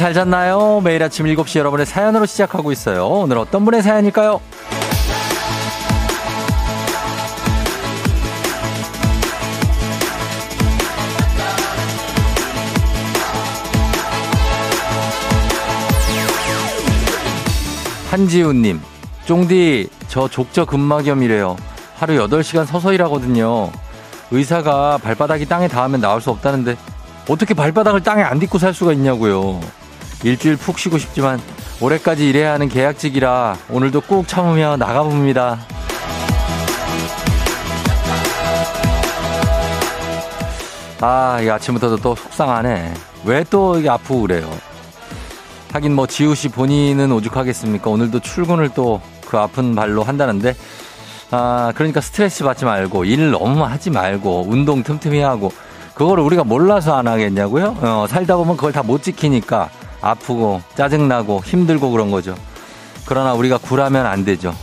잘 잤나요? 매일 아침 7시 여러분의 사연으로 시작하고 있어요. 오늘 어떤 분의 사연일까요? 한지훈님, 쫑디, 저 족저 근막염이래요. 하루 8시간 서서 일하거든요. 의사가 발바닥이 땅에 닿으면 나올 수 없다는데 어떻게 발바닥을 땅에 안 딛고 살 수가 있냐고요. 일주일 푹 쉬고 싶지만 올해까지 일해야 하는 계약직이라 오늘도 꾹 참으며 나가봅니다. 아, 이 아침부터도 또 속상하네. 왜 또 이게 아프고 그래요? 하긴 뭐 지우 씨 본인은 오죽하겠습니까? 오늘도 출근을 또 그 아픈 발로 한다는데 아, 그러니까 스트레스 받지 말고 일 너무 하지 말고 운동 틈틈이 하고 그거를 우리가 몰라서 안 하겠냐고요? 어, 살다 보면 그걸 다 못 지키니까 아프고 짜증나고 힘들고 그런 거죠. 그러나 우리가 굴하면 안 되죠.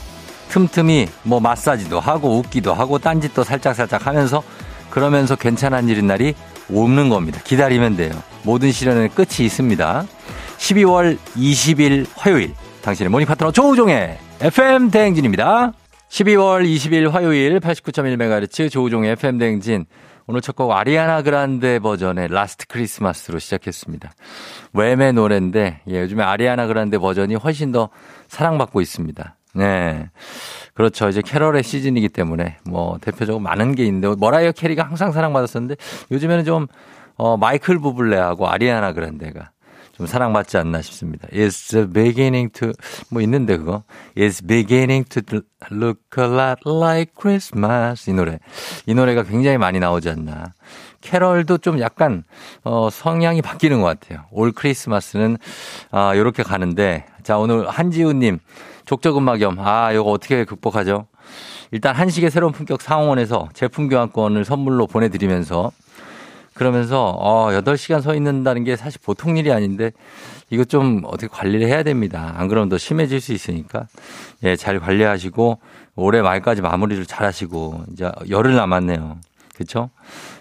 틈틈이 뭐 마사지도 하고 웃기도 하고 딴짓도 살짝살짝 하면서 그러면서 괜찮은 일인 날이 오는 겁니다. 기다리면 돼요. 모든 시련의 끝이 있습니다. 12월 20일 화요일 당신의 모닝 파트너 조우종의 FM 대행진입니다. 12월 20일 화요일 89.1MHz 조우종의 FM 대행진 오늘 첫 곡 아리아나 그란데 버전의 Last Christmas로 시작했습니다. 웸의 노래인데 예, 요즘에 아리아나 그란데 버전이 훨씬 더 사랑받고 있습니다. 네. 그렇죠. 이제 캐럴의 시즌이기 때문에 뭐 대표적으로 많은 게 있는데 머라이어 캐리가 항상 사랑받았었는데 요즘에는 좀 어, 마이클 부블레하고 아리아나 그란데가 좀 사랑받지 않나 싶습니다. It's beginning to 뭐 있는데 그거 It's beginning to look a lot like Christmas 이 노래 이 노래가 굉장히 많이 나오지 않나. 캐럴도 좀 약간 어 성향이 바뀌는 것 같아요. 올 크리스마스는 아 요렇게 가는데 자 오늘 한지우님 족저근막염 아 요거 어떻게 극복하죠? 일단 한식의 새로운 품격 상원에서 제품 교환권을 선물로 보내드리면서 그러면서 어 8시간 서 있는다는 게 사실 보통 일이 아닌데 이거 좀 어떻게 관리를 해야 됩니다. 안 그러면 더 심해질 수 있으니까 예, 잘 관리하시고 올해 말까지 마무리를 잘 하시고 이제 열흘 남았네요. 그렇죠?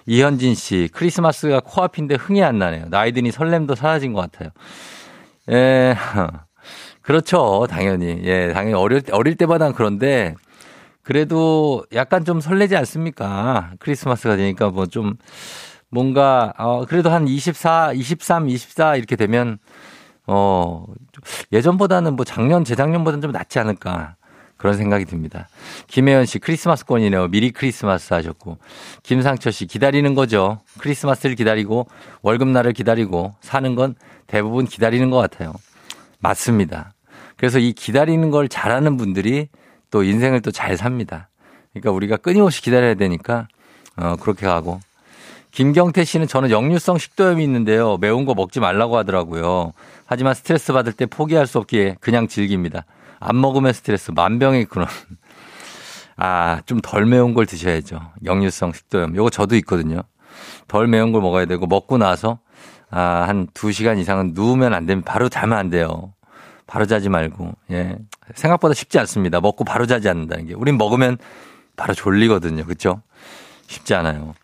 이현진 씨, 크리스마스가 코앞인데 흥이 안 나네요. 나이 드니 설렘도 사라진 것 같아요. 예. 그렇죠. 당연히. 예, 당연히 어릴, 어릴 때마다 그런데 그래도 약간 좀 설레지 않습니까? 크리스마스가 되니까 뭐 좀 뭔가 어 그래도 한 24, 23, 24 이렇게 되면 어 예전보다는 뭐 작년 재작년보다는 좀 낫지 않을까 그런 생각이 듭니다. 김혜연 씨 크리스마스권이네요. 미리 크리스마스 하셨고 김상철 씨 기다리는 거죠. 크리스마스를 기다리고 월급날을 기다리고 사는 건 대부분 기다리는 것 같아요. 맞습니다. 그래서 이 기다리는 걸 잘하는 분들이 또 인생을 또 잘 삽니다. 그러니까 우리가 끊임없이 기다려야 되니까 어 그렇게 가고 김경태 씨는 저는 역류성 식도염이 있는데요. 매운 거 먹지 말라고 하더라고요. 하지만 스트레스 받을 때 포기할 수 없기에 그냥 즐깁니다. 안 먹으면 스트레스 만병의 근원. 아, 좀 덜 매운 걸 드셔야죠. 역류성 식도염. 요거 저도 있거든요. 덜 매운 걸 먹어야 되고 먹고 나서 아, 한 2시간 이상은 누우면 안 되면 바로 자면 안 돼요. 바로 자지 말고. 예. 생각보다 쉽지 않습니다. 먹고 바로 자지 않는다는 게. 우린 먹으면 바로 졸리거든요. 그렇죠? 쉽지 않아요.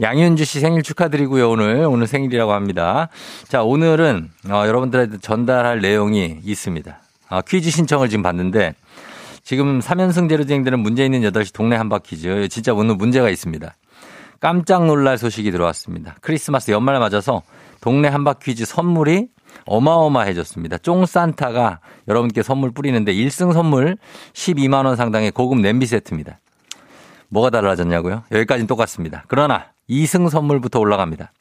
양현주 씨 생일 축하드리고요. 오늘 오늘 생일이라고 합니다. 자 오늘은 어, 여러분들한테 전달할 내용이 있습니다. 아, 퀴즈 신청을 지금 받는데 지금 3연승제로 진행되는 문제 있는 8시 동네 한바퀴즈 진짜 오늘 문제가 있습니다. 깜짝 놀랄 소식이 들어왔습니다. 크리스마스 연말 맞아서 동네 한바퀴즈 선물이 어마어마해졌습니다. 쫑산타가 여러분께 선물 뿌리는데 1승 선물 12만 원 상당의 고급 냄비 세트입니다. 뭐가 달라졌냐고요? 여기까지는 똑같습니다. 그러나 2승 선물부터 올라갑니다.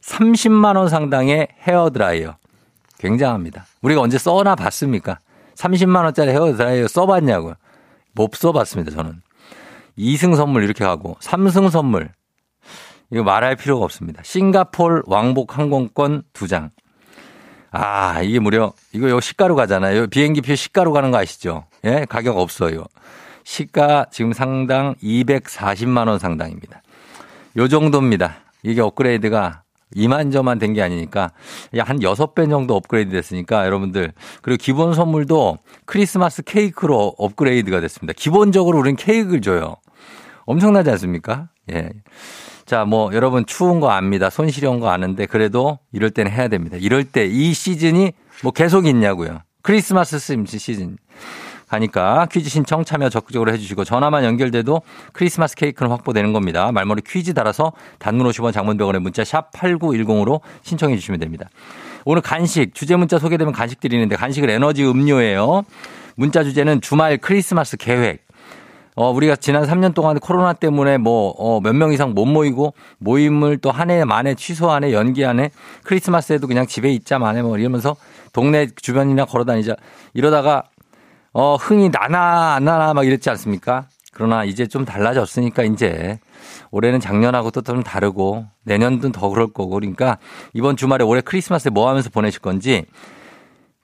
30만 원 상당의 헤어 드라이어. 굉장합니다. 우리가 언제 써나 봤습니까? 30만 원짜리 헤어 드라이어 써봤냐고요? 못 써봤습니다, 저는. 2승 선물 이렇게 하고 3승 선물 이거 말할 필요가 없습니다. 싱가폴 왕복 항공권 2장. 아, 이게 무려 이거 요 시가로 가잖아요. 비행기표 시가로 가는 거 아시죠? 예, 가격 없어요. 시가 지금 상당 240만 원 상당입니다. 요 정도입니다. 이게 업그레이드가 이만저만 된 게 아니니까 한 6배 정도 업그레이드 됐으니까 여러분들 그리고 기본 선물도 크리스마스 케이크로 업그레이드가 됐습니다. 기본적으로 우리는 케이크를 줘요. 엄청나지 않습니까? 예. 자, 뭐, 여러분 추운 거 압니다. 손 시려운 거 아는데, 그래도 이럴 때는 해야 됩니다. 이럴 때 이 시즌이 뭐 계속 있냐고요. 크리스마스 시즌. 하니까 퀴즈 신청 참여 적극적으로 해주시고 전화만 연결돼도 크리스마스 케이크는 확보되는 겁니다. 말머리 퀴즈 달아서 단문 50원 장문병원에 문자 샵 8910으로 신청해 주시면 됩니다. 오늘 간식 주제 문자 소개되면 간식 드리는데 간식은 에너지 음료예요. 문자 주제는 주말 크리스마스 계획. 어, 우리가 지난 3년 동안 코로나 때문에 뭐, 어, 몇 명 이상 못 모이고 모임을 또 한 해 만에 취소하네, 연기하네, 크리스마스에도 그냥 집에 있자 만에 뭐 이러면서 동네 주변이나 걸어 다니자 이러다가 어, 흥이 나나 안 나나 막 이랬지 않습니까? 그러나 이제 좀 달라졌으니까 이제 올해는 작년하고 또 좀 다르고 내년도 더 그럴 거고 그러니까 이번 주말에 올해 크리스마스에 뭐 하면서 보내실 건지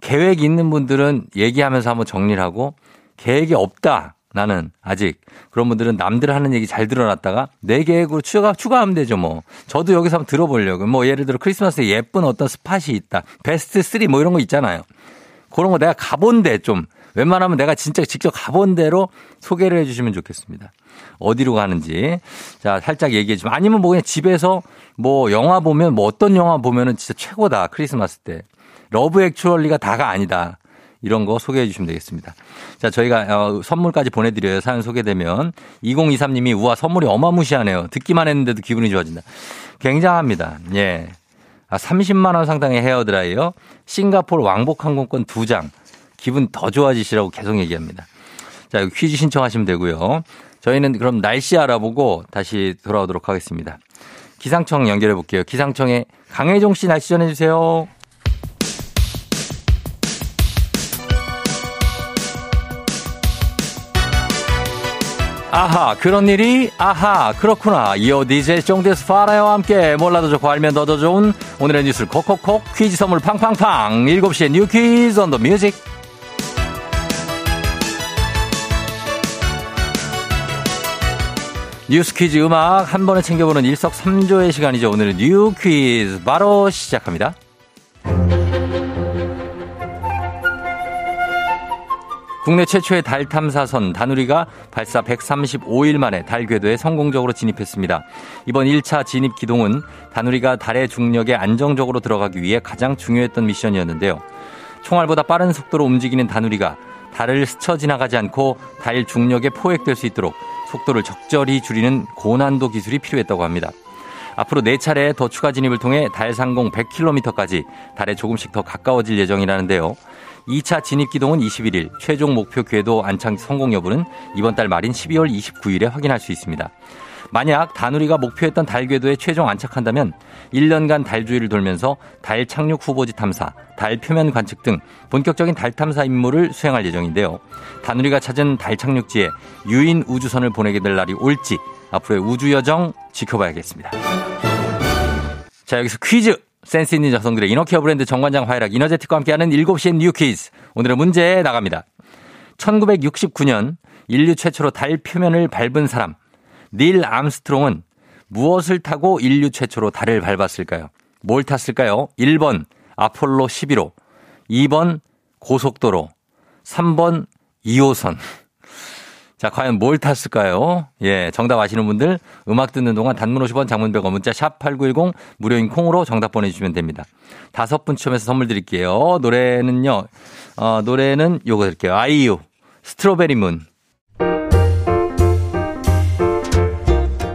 계획이 있는 분들은 얘기하면서 한번 정리를 하고 계획이 없다. 나는 아직 그런 분들은 남들 하는 얘기 잘 들어놨다가 내 계획으로 추가 추가하면 되죠 뭐. 저도 여기서 한번 들어보려고. 뭐 예를 들어 크리스마스에 예쁜 어떤 스팟이 있다. 베스트 3 뭐 이런 거 있잖아요. 그런 거 내가 가본데 좀 웬만하면 내가 진짜 직접 가본 대로 소개를 해 주시면 좋겠습니다. 어디로 가는지. 자, 살짝 얘기해 주면. 아니면 뭐 그냥 집에서 뭐 영화 보면 뭐 어떤 영화 보면은 진짜 최고다. 크리스마스 때. Love Actually가 다가 아니다. 이런 거 소개해 주시면 되겠습니다. 자, 저희가 어, 선물까지 보내드려요. 사연 소개되면. 2023님이 우와, 선물이 어마무시하네요. 듣기만 했는데도 기분이 좋아진다. 굉장합니다. 예. 아, 30만원 상당의 헤어드라이어, 싱가포르 왕복 항공권 2장, 기분 더 좋아지시라고 계속 얘기합니다. 자, 퀴즈 신청하시면 되고요. 저희는 그럼 날씨 알아보고 다시 돌아오도록 하겠습니다. 기상청 연결해 볼게요. 기상청에 강혜종 씨 날씨 전해 주세요. 아하 그런 일이 아하 그렇구나 이어 DJ 쫑디스 파라와 함께 몰라도 좋고 알면 더더 좋은 오늘의 뉴스를 콕콕콕 퀴즈 선물 팡팡팡 7시에 뉴 퀴즈 on the music 뉴스 퀴즈 음악 한 번에 챙겨보는 일석삼조의 시간이죠. 오늘은 뉴 퀴즈 바로 시작합니다. 국내 최초의 달 탐사선 다누리가 발사 135일 만에 달 궤도에 성공적으로 진입했습니다. 이번 1차 진입 기동은 다누리가 달의 중력에 안정적으로 들어가기 위해 가장 중요했던 미션이었는데요. 총알보다 빠른 속도로 움직이는 다누리가 달을 스쳐 지나가지 않고 달 중력에 포획될 수 있도록 속도를 적절히 줄이는 고난도 기술이 필요했다고 합니다. 앞으로 4차례 더 추가 진입을 통해 달 상공 100km까지 달에 조금씩 더 가까워질 예정이라는데요. 2차 진입 기동은 21일, 최종 목표 궤도 안착 성공 여부는 이번 달 말인 12월 29일에 확인할 수 있습니다. 만약 다누리가 목표했던 달 궤도에 최종 안착한다면 1년간 달 주위를 돌면서 달 착륙 후보지 탐사, 달 표면 관측 등 본격적인 달 탐사 임무를 수행할 예정인데요. 다누리가 찾은 달 착륙지에 유인 우주선을 보내게 될 날이 올지 앞으로의 우주 여정 지켜봐야겠습니다. 자, 여기서 퀴즈! 센스 있는 여성들의 inner care 브랜드 정관장 화이락 이너제틱과 함께하는 7시엔 뉴 퀴즈. 오늘의 문제 나갑니다. 1969년 인류 최초로 달 표면을 밟은 사람 닐 암스트롱은 무엇을 타고 인류 최초로 달을 밟았을까요? 뭘 탔을까요? 1번 아폴로 11호, 2번 고속도로, 3번 2호선. 자, 과연 뭘 탔을까요? 예, 정답 아시는 분들 음악 듣는 동안 단문 50원 장문 100원 문자 샵 8910 무료인 콩으로 정답 보내주시면 됩니다. 다섯 분 추첨해서 선물 드릴게요. 노래는요, 어, 노래는 요거 드릴게요. 아이유, strawberry moon.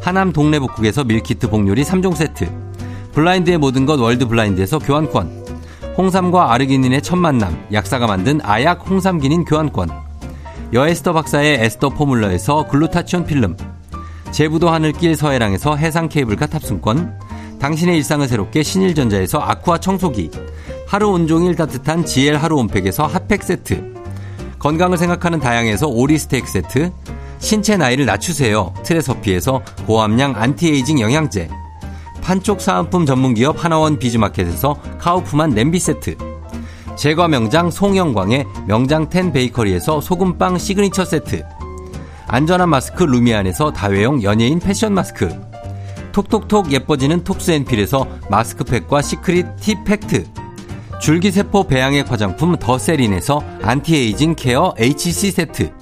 하남 동래북국에서 밀키트 복요리 3종 세트, 블라인드의 모든 것 월드 블라인드에서 교환권. 홍삼과 아르기닌의 첫 만남, 약사가 만든 아약 홍삼기닌 교환권. 여에스터 박사의 에스터 포뮬러에서 글루타치온 필름. 제부도 하늘길 서해랑에서 해상 케이블카 탑승권. 당신의 일상을 새롭게 신일전자에서 아쿠아 청소기. 하루 온종일 따뜻한 GL 하루 온팩에서 핫팩 세트. 건강을 생각하는 다양에서 오리 스테이크 세트. 신체 나이를 낮추세요. 트레서피에서 고함량 안티에이징 영양제. 판촉 사은품 전문기업 하나원 비즈마켓에서 카우프만 냄비 세트. 제과 명장 송영광의 명장 텐 베이커리에서 소금빵 시그니처 세트. 안전한 마스크 루미안에서 다회용 연예인 패션 마스크. 톡톡톡 예뻐지는 톡스앤필에서 마스크팩과 시크릿 티 팩트. 줄기세포 배양액 화장품 더세린에서 anti-aging care HC 세트.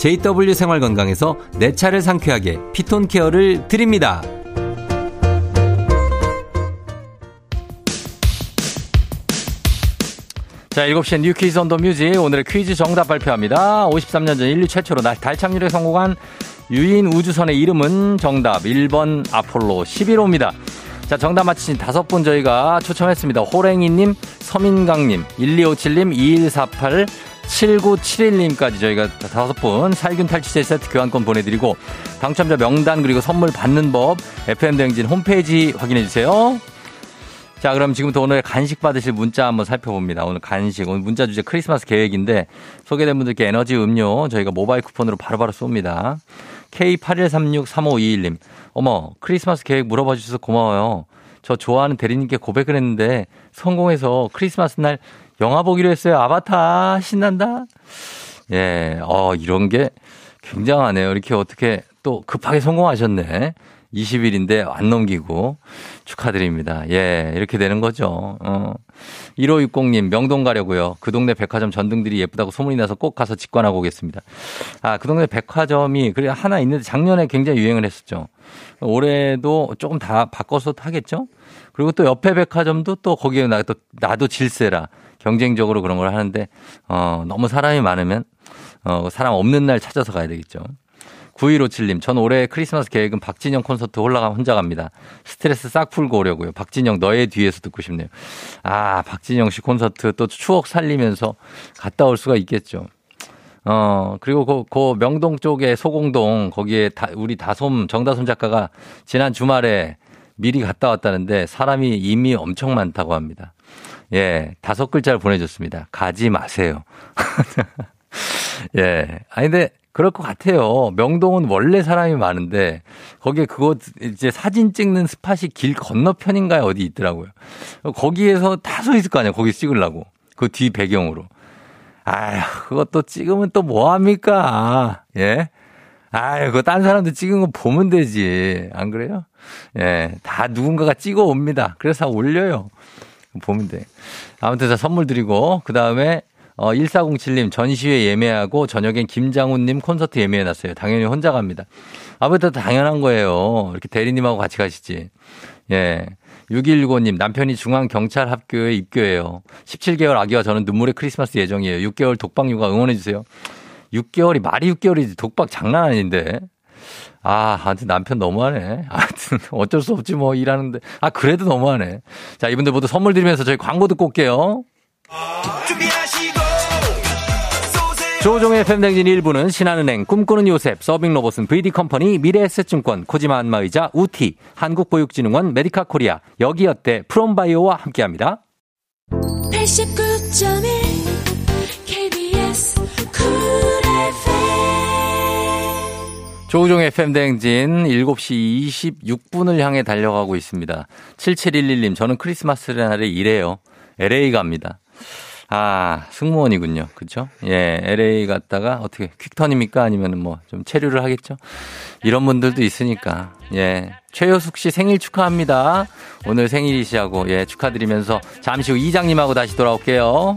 JW 생활건강에서 내 차를 상쾌하게 피톤 케어를 드립니다. 자, 7시에 뉴 퀴즈 on the music. 오늘의 퀴즈 정답 발표합니다. 53년 전 인류 최초로 달 착륙에 성공한 유인 우주선의 이름은 정답 1번 아폴로 11호입니다. 자, 정답 맞히신 다섯 분 저희가 초청했습니다. 호랭이님, 서민강님, 1257님, 2148, 7971님까지 저희가 다섯 분 살균 탈취제 세트 교환권 보내드리고 당첨자 명단 그리고 선물 받는 법 FM대행진 홈페이지 확인해 주세요. 자, 그럼 지금부터 오늘 간식 받으실 문자 한번 살펴봅니다. 오늘 간식, 오늘 문자 주제 크리스마스 계획인데 소개된 분들께 에너지 음료 저희가 모바일 쿠폰으로 바로바로 쏩니다. K81363521님. 어머, 크리스마스 계획 물어봐 주셔서 고마워요. 저 좋아하는 대리님께 고백을 했는데 성공해서 크리스마스 날 영화 보기로 했어요. 아바타 신난다. 예, 어 이런 게 굉장하네요. 이렇게 어떻게 또 급하게 성공하셨네. 20일인데 안 넘기고 축하드립니다. 예, 이렇게 되는 거죠. 어. 1560님, 명동 가려고요. 그 동네 백화점 전등들이 예쁘다고 소문이 나서 꼭 가서 직관하고 오겠습니다. 아, 그 동네 백화점이 그래 하나 있는데 작년에 굉장히 유행을 했었죠. 올해도 조금 다 바꿔서 하겠죠? 그리고 또 옆에 백화점도 또 거기에 나도, 나도 질세라 경쟁적으로 그런 걸 하는데, 어, 너무 사람이 많으면, 어, 사람 없는 날 찾아서 가야 되겠죠. 9157님, 전 올해 크리스마스 계획은 박진영 콘서트 올라가 혼자 갑니다. 스트레스 싹 풀고 오려고요. 박진영 너의 뒤에서 듣고 싶네요. 아, 박진영 씨 콘서트 또 추억 살리면서 갔다 올 수가 있겠죠. 어, 그리고 그, 그 명동 쪽에 소공동 거기에 다, 우리 다솜, 정다솜 작가가 지난 주말에 미리 갔다 왔다는데 사람이 이미 엄청 많다고 합니다. 예, 다섯 글자를 보내줬습니다. 가지 마세요. 예. 아니, 근데 그럴 것 같아요. 명동은 원래 사람이 많은데 거기에 그거 이제 사진 찍는 스팟이 길 건너편인가에 어디 있더라고요. 거기에서 다 서 있을 거 아니야. 거기 찍으려고. 그 뒤 배경으로. 아휴, 그것도 찍으면 또 뭐합니까? 예? 아유, 그거 딴 사람들 찍은 거 보면 되지. 안 그래요? 예, 다 누군가가 찍어 옵니다. 그래서 올려요. 돼. 아무튼 자, 선물 드리고, 그 다음에 어, 1407님 전시회 예매하고 저녁엔 김장훈님 콘서트 예매해놨어요. 당연히 혼자 갑니다. 아무튼 당연한 거예요. 이렇게 대리님하고 같이 가시지. 예. 6165님 남편이 중앙경찰학교에 입교해요. 17개월 아기와 저는 눈물의 크리스마스 예정이에요. 6개월 독박 육아 응원해주세요. 6개월이 말이 6개월이지 독박 장난 아닌데. 아, 하여튼 남편 너무하네. 하여튼 어쩔 수 없지 뭐 일하는데. 아, 그래도 너무하네. 자, 이분들 모두 선물 드리면서 저희 광고 듣고 올게요. 조종의 팬댕진 1부는 신한은행, 꿈꾸는 요셉, 서빙로봇은 VD컴퍼니, 미래에셋증권, 코지마 안마의자, 우티, 한국보육진흥원, 메디카 코리아, 여기어때, 프롬바이오와 함께합니다. 89.1 KBS 조우종 FM 대행진 7시 26분을 향해 달려가고 있습니다. 7711님, 저는 크리스마스 날에 일해요. LA 갑니다. 아, 승무원이군요. 그쵸? 예, LA 갔다가 어떻게 퀵턴입니까? 아니면 뭐 좀 체류를 하겠죠? 이런 분들도 있으니까. 예. 최효숙 씨 생일 축하합니다. 오늘 생일이시하고, 예, 축하드리면서 잠시 후 이장님하고 다시 돌아올게요.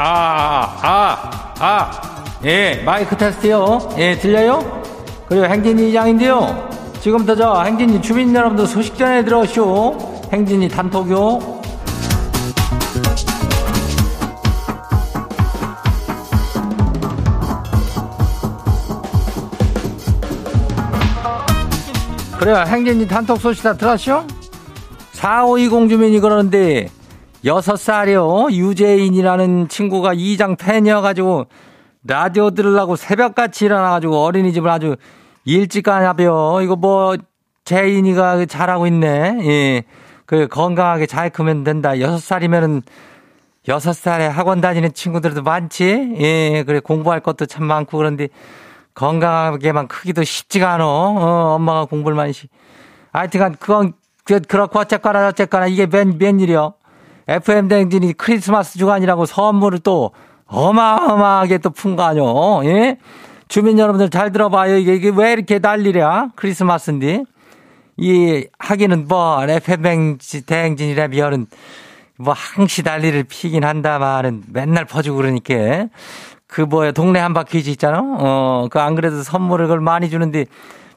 아, 아, 아. 예, 마이크 테스트요. 예, 들려요? 그리고 행진이 이장인데요. 지금부터 저 행진이 주민 여러분들 소식 전해 들어오시오. 행진이 단톡요. 그래요. 행진이 단톡 소식 다 들었쇼? 4520 주민이 그러는데 여섯 살이요. 유재인이라는 친구가 이장 팬이어가지고 라디오 들으려고 새벽같이 일어나가지고 어린이집을 아주 일찍 가냐벼. 이거 뭐 재인이가 잘하고 있네. 예. 그 건강하게 잘 크면 된다. 여섯 살이면은 여섯 살에 학원 다니는 친구들도 많지. 예. 그래 공부할 것도 참 많고 그런데 건강하게만 크기도 쉽지가 않어. 어, 엄마가 공부를 많이 시. 하여튼간 그건 그, 그렇고 어쨌거나 어쨌거나 이게 웬, 웬일이요. FM 댕진이 크리스마스 주간이라고 선물을 또 어마어마하게 또 푼 거 아뇨. 예? 주민 여러분들 잘 들어봐요. 이게, 이게 왜 이렇게 난리랴? 크리스마스인데. 이, 하기는 뭐, FM 댕진이라면은 뭐 항시 난리를 피긴 한다마는 맨날 퍼주고 그러니까. 그 뭐야, 동네 한바퀴즈 있잖아? 어, 그 안 그래도 선물을 그걸 많이 주는데,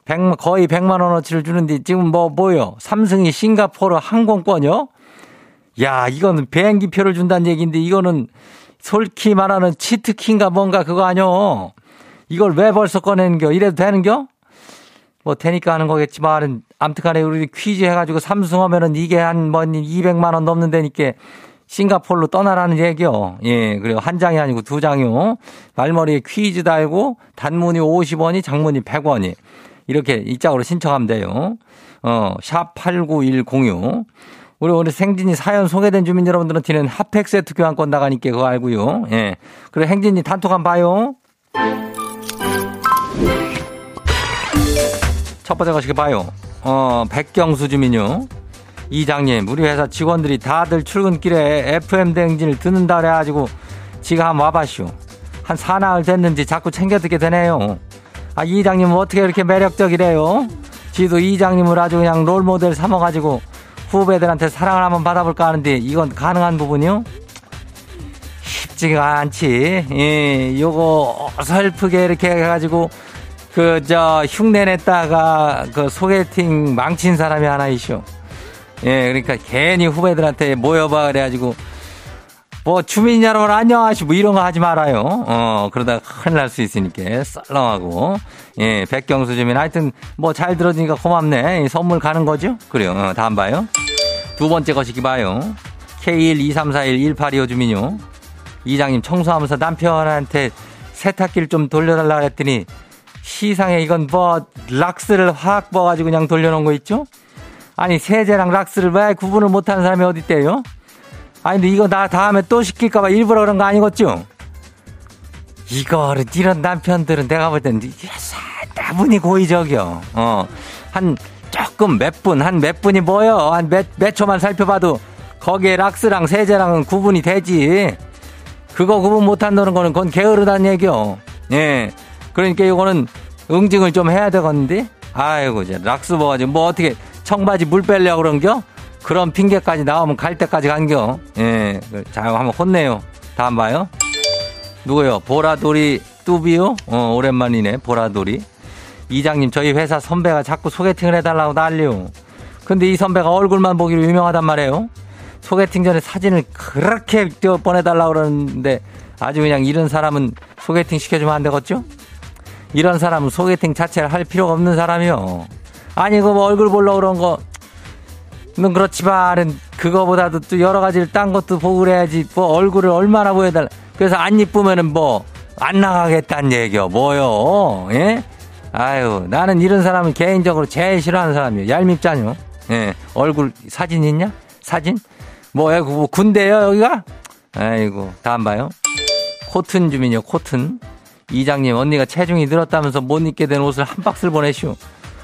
100, 거의 100만 원어치를 주는데 지금 뭐, 뭐요? 삼성이 싱가포르 항공권요? 야, 이거는 비행기 표를 준다는 얘기인데 이거는 솔키 말하는 치트키인가 뭔가 그거 아뇨. 이걸 왜 벌써 꺼내는겨? 이래도 되는겨? 뭐 되니까 하는 거겠지만 암튼간에 우리 퀴즈 해가지고 삼성 하면은 이게 한뭐 200만 원 넘는다니까 싱가폴로 떠나라는 얘기요. 예, 그리고 한 장이 아니고 두 장이요. 말머리에 퀴즈 달고 단문이 50원이 장문이 100원이 이렇게 이 짝으로 신청하면 돼요. 어, 샵 8910요. 우리 오늘 생진이 사연 소개된 주민 여러분들한테는 핫팩 세트 교환권 나가니까 그거 알고요. 예. 그리고 행진이 단톡 한번 봐요. 첫 번째 거시기 봐요. 어, 백경수 주민요. 이장님, 우리 회사 직원들이 다들 출근길에 FM 대행진을 듣는다 그래가지고 지가 한번 와봤쇼. 한 사나흘 됐는지 자꾸 챙겨 듣게 되네요. 아, 이장님은 어떻게 이렇게 매력적이래요? 지도 이장님을 아주 그냥 롤모델 삼아가지고 후배들한테 사랑을 한번 받아볼까 하는데 이건 가능한 부분이요? 쉽지가 않지. 예, 요거 어설프게 이렇게 해가지고 그 저 흉내 냈다가 그 소개팅 망친 사람이 하나 있쇼. 예, 그러니까 괜히 후배들한테 모여봐 그래가지고 뭐 주민 여러분 안녕하시고 뭐 이런 거 하지 말아요. 어 그러다가 큰일 날 수 있으니까 썰렁하고 예 백경수 주민 하여튼 뭐 잘 들어주니까 고맙네. 선물 가는 거죠? 그래요. 어, 다음 봐요. 두 번째 거시기 봐요. K123411825 주민요. 이장님 청소하면서 남편한테 세탁기를 좀 돌려달라 그랬더니 시상에 이건 뭐 락스를 확 버가지고 그냥 돌려놓은 거 있죠? 아니 세제랑 락스를 왜 구분을 못하는 사람이 어디 있대요? 아니 근데 이거 나 다음에 또 시킬까봐 일부러 그런 거 아니겠죠? 이거를 이런 남편들은 내가 볼 때는 다분히 고의적이요. 어. 한 조금 몇 분, 한 몇 분이 뭐요? 한 몇, 몇 초만 살펴봐도 거기에 락스랑 세제랑은 구분이 되지. 그거 구분 못한다는 거는 그건 게으르다는 얘기요. 예. 그러니까 이거는 응징을 좀 해야 되겠는데? 아이고, 이제 락스 먹어가지고 뭐 어떻게 청바지 물 빼려고 그런겨? 그런 핑계까지 나오면 갈 때까지 간겨. 예. 자, 한번 혼내요. 다음 봐요. 누구요? 보라돌이 뚜비요? 어, 오랜만이네. 보라돌이. 이장님, 저희 회사 선배가 자꾸 소개팅을 해달라고 난리요. 근데 이 선배가 얼굴만 보기로 유명하단 말이에요. 소개팅 전에 사진을 그렇게 보내달라고 그러는데 아주 그냥 이런 사람은 소개팅 시켜주면 안 되겠죠? 이런 사람은 소개팅 자체를 할 필요가 없는 사람이요. 아니, 그뭐 얼굴 보려고 그런 거, 는 그렇지만은 그거보다도 또 여러 가지를 딴 것도 보고 그래야지 뭐 얼굴을 얼마나 보여달라. 그래서 안 이쁘면은 뭐 안 나가겠다는 얘기요. 뭐요? 예? 아유, 나는 이런 사람은 개인적으로 제일 싫어하는 사람이에요. 얄밉잖요. 예, 얼굴 사진 있냐? 사진? 뭐야, 뭐 군대요, 여기가? 아이고, 다음 봐요. 코튼 주민요, 코튼. 이장님, 언니가 체중이 늘었다면서 못 입게 된 옷을 한 박스를 보내시오.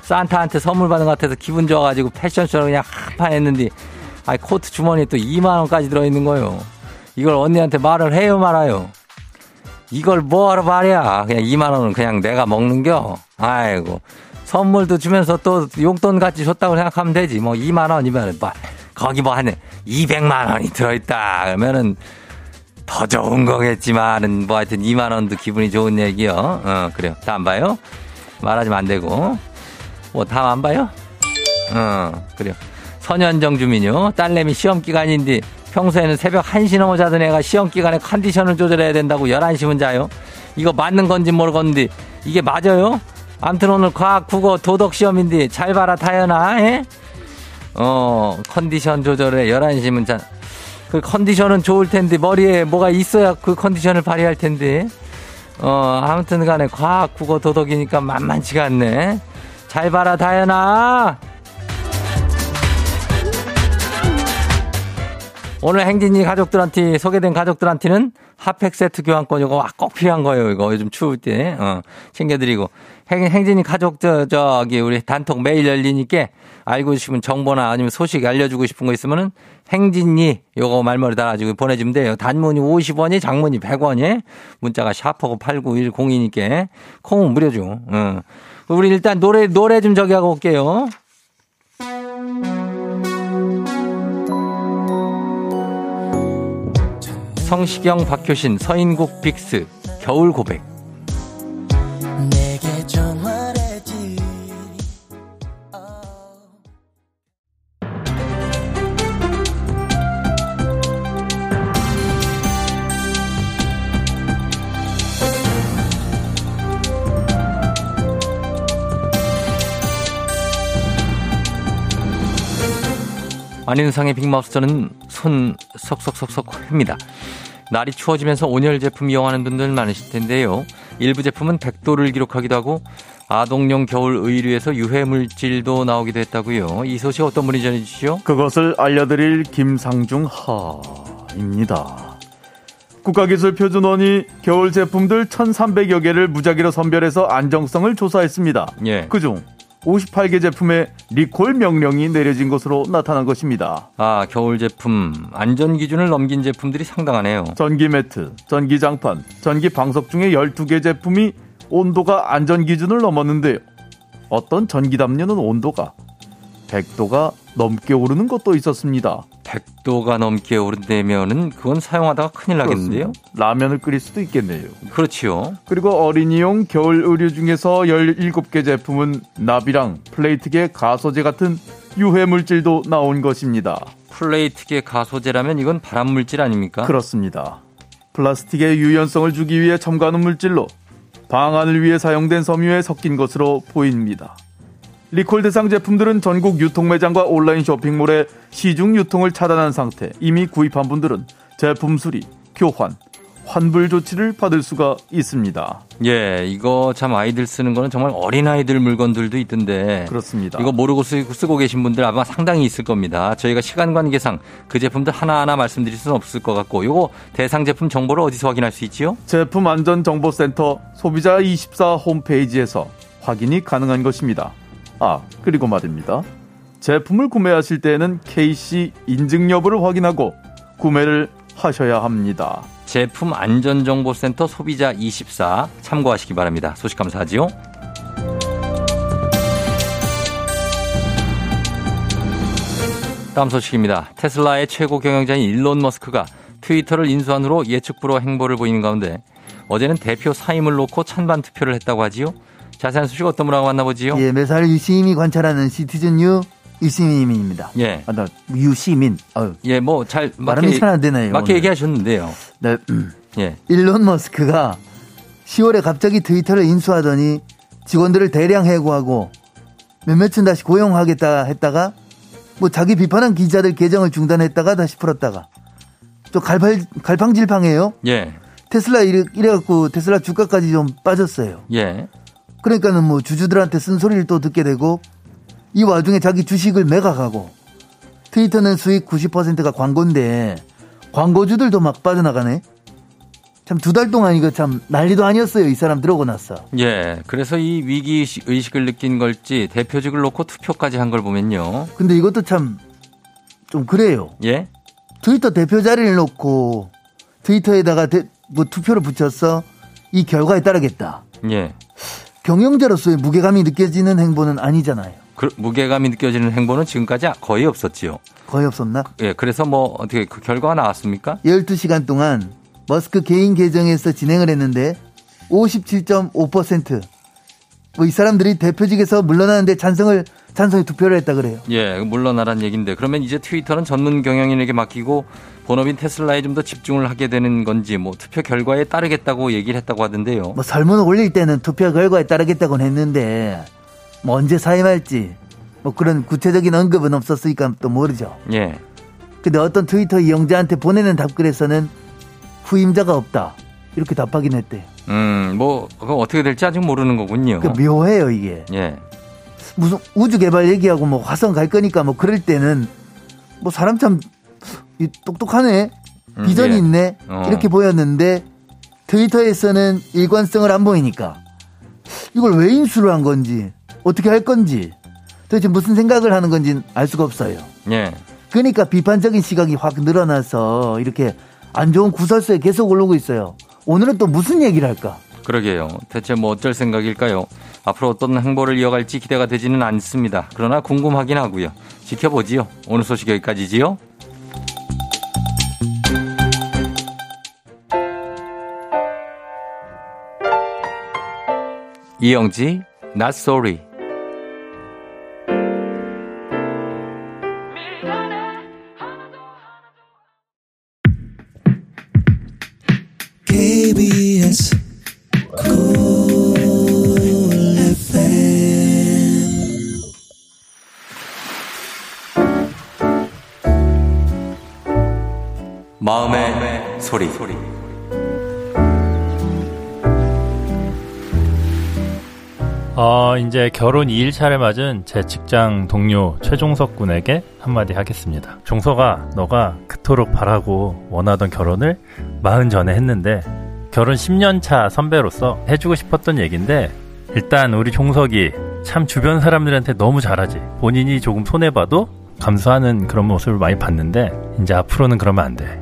산타한테 선물 받은 것 같아서 기분 좋아가지고 패션쇼를 그냥 한판 했는데, 아 코트 주머니에 또 2만 원까지 들어있는 거요. 이걸 언니한테 말을 해요, 말아요? 이걸 뭐하러 말이야. 그냥 2만 원은 그냥 내가 먹는겨. 아이고. 선물도 주면서 또 용돈 같이 줬다고 생각하면 되지. 뭐 2만 원이면 뭐 거기 뭐 한 200만 원이 들어있다. 그러면은 더 좋은 거겠지만은 뭐 하여튼 2만 원도 기분이 좋은 얘기요. 어, 그래요. 다음 봐요. 말하지면 안 되고. 뭐 다음 안 봐요? 어, 그래요. 선현정 주민요. 딸내미 시험 기간인데 평소에는 새벽 1시 넘어 자던 애가 시험 기간에 컨디션을 조절해야 된다고 11시면 자요. 이거 맞는 건지 모르겠는데 이게 맞아요? 암튼 오늘 과학, 국어, 도덕 시험인데 잘 봐라 타연아. 에? 어, 컨디션 조절에 11시면 자. 그 컨디션은 좋을 텐데 머리에 뭐가 있어야 그 컨디션을 발휘할 텐데. 어, 아무튼 간에 과학, 국어, 도덕이니까 만만치가 않네. 잘 봐라 다현아. 오늘 행진이 가족들한테 소개된 가족들한테는 핫팩 세트 교환권 이거 꼭 필요한 거예요. 이거 요즘 추울 때 어, 챙겨드리고 행, 행진이 가족 저 저기 우리 단톡 매일 열리니까 알고 싶은 정보나 아니면 소식 알려주고 싶은 거 있으면은 행진이 요거 말머리 달아주고 보내주면 돼요. 단문이 50원이 장문이 100원이 문자가 샤퍼고 8910이니까 콩은 무료죠. 어. 우리 일단 노래 노래 좀 저기 하고 올게요. 성시경, 박효신, 서인국, 빅스, 겨울 고백. 안윤상의 빅마우스는 손 석석석석 합니다. 날이 추워지면서 온열 제품 이용하는 분들 많으실 텐데요. 일부 제품은 100도를 기록하기도 하고 아동용 겨울 의류에서 유해 물질도 나오기도 했다고요. 이 소식 어떤 분이 전해주시죠? 그것을 알려드릴 김상중 하입니다. 국가기술표준원이 겨울 제품들 1,300여 개를 무작위로 선별해서 안정성을 조사했습니다. 예. 그중 58개 제품에 리콜 명령이 내려진 것으로 나타난 것입니다. 아, 겨울 제품 안전 기준을 넘긴 제품들이 상당하네요. 전기 매트, 전기 장판, 전기 방석 중에 12개 제품이 온도가 안전 기준을 넘었는데요. 어떤 전기 담요는 온도가 100도가 넘게 오르는 것도 있었습니다. 100도가 넘게 오른다면은 그건 사용하다가 큰일 나겠는데요? 라면을 끓일 수도 있겠네요. 그렇지요. 그리고 어린이용 겨울 의류 중에서 17개 제품은 나비랑 플레이트계 가소제 같은 유해 물질도 나온 것입니다. 플레이트계 가소제라면 이건 발암 물질 아닙니까? 그렇습니다. 플라스틱의 유연성을 주기 위해 첨가하는 물질로 방안을 위해 사용된 섬유에 섞인 것으로 보입니다. 리콜 대상 제품들은 전국 유통 매장과 온라인 쇼핑몰에 시중 유통을 차단한 상태. 이미 구입한 분들은 제품 수리, 교환, 환불 조치를 받을 수가 있습니다. 예, 이거 참 아이들 쓰는 거는 정말 어린 아이들 물건들도 있던데. 그렇습니다. 이거 모르고 쓰고, 계신 분들 아마 상당히 있을 겁니다. 저희가 시간 관계상 그 제품들 하나하나 말씀드릴 수는 없을 것 같고, 요거 대상 제품 정보를 어디서 확인할 수 있지요? 제품 안전 정보센터 소비자 24 홈페이지에서 확인이 가능한 것입니다. 아, 그리고 말입니다. 제품을 구매하실 때에는 KC 인증 여부를 확인하고 구매를 하셔야 합니다. 제품 안전정보센터 소비자 24 참고하시기 바랍니다. 소식 감사하지요. 다음 소식입니다. 테슬라의 최고 경영자인 일론 머스크가 트위터를 인수한 후로 예측 불허 행보를 보이는 가운데 어제는 대표 사임을 놓고 찬반 투표를 했다고 하지요. 자세한 소식 어떤 분하고 만나보지요? 예, 매사를 유심히 관찰하는 citizen 유 유시민입니다. 예. 아, 나 유시민. 어유. 예, 뭐 잘 발음이 잘 안 되나요? 맞게 오늘. 얘기하셨는데요. 네. 음. 예. 일론 머스크가 10월에 갑자기 트위터를 인수하더니 직원들을 대량 해고하고 몇몇은 다시 고용하겠다 했다가 뭐 자기 비판한 기자들 계정을 중단했다가 다시 풀었다가 또 갈팔, 갈팡질팡해요. 예. 테슬라 이래, 이래갖고 테슬라 주가까지 좀 빠졌어요. 예. 그러니까는 뭐 주주들한테 쓴소리를 또 듣게 되고 이 와중에 자기 주식을 매각하고 트위터는 수익 90%가 광고인데 광고주들도 막 빠져나가네. 참 두 달 동안 이거 참 난리도 아니었어요. 이 사람 들어오고 났어. 예. 그래서 이 위기 의식을 느낀 걸지 대표직을 놓고 투표까지 한 걸 보면요. 근데 이것도 참 좀 그래요. 예. 트위터 대표 자리를 놓고 트위터에다가 대, 뭐 투표를 붙였어. 이 결과에 따르겠다. 예. 경영자로서의 무게감이 느껴지는 행보는 아니잖아요. 그, 무게감이 느껴지는 행보는 지금까지 거의 없었지요. 거의 없었나? 예, 그래서 뭐 어떻게 그 결과가 나왔습니까? 12시간 동안 머스크 개인 계정에서 진행을 했는데 57.5%. 뭐 이 사람들이 대표직에서 물러나는데 찬성을 찬성의 투표를 했다 그래요. 예, 물러나란 얘기인데 그러면 이제 트위터는 전문 경영인에게 맡기고 본업인 테슬라에 좀 더 집중을 하게 되는 건지 뭐 투표 결과에 따르겠다고 얘기를 했다고 하던데요. 뭐 설문 올릴 때는 투표 결과에 따르겠다고는 했는데 뭐 언제 사임할지 뭐 그런 구체적인 언급은 없었으니까 또 모르죠. 예. 근데 어떤 트위터 이용자한테 보내는 답글에서는 후임자가 없다 이렇게 답하긴 했대. 음, 뭐 그거 어떻게 될지 아직 모르는 거군요. 그 묘해요 이게. 예. 무슨 우주 개발 얘기하고 뭐 화성 갈 거니까 뭐 그럴 때는 뭐 사람 참이 똑똑하네 음, 비전이 예. 있네 어. 이렇게 보였는데 트위터에서는 일관성을 안 보이니까 이걸 왜 인수를 한 건지 어떻게 할 건지 도대체 무슨 생각을 하는 건지 알 수가 없어요. 예. 그러니까 비판적인 시각이 확 늘어나서 이렇게 안 좋은 구설수에 계속 오르고 있어요. 오늘은 또 무슨 얘기를 할까? 그러게요. 대체 뭐 어쩔 생각일까요? 앞으로 어떤 행보를 이어갈지 기대가 되지는 않습니다. 그러나 궁금하긴 하고요. 지켜보지요. 오늘 소식 여기까지지요. 이영지, Not Sorry. 이제 결혼 2일차를 맞은 제 직장 동료 최종석 군에게 한마디 하겠습니다. 종석아, 너가 그토록 바라고 원하던 결혼을 마흔 전에 했는데 결혼 10년 차 선배로서 해주고 싶었던 얘기인데 일단 우리 종석이 참 주변 사람들한테 너무 잘하지. 본인이 조금 손해봐도 감수하는 그런 모습을 많이 봤는데 이제 앞으로는 그러면 안 돼.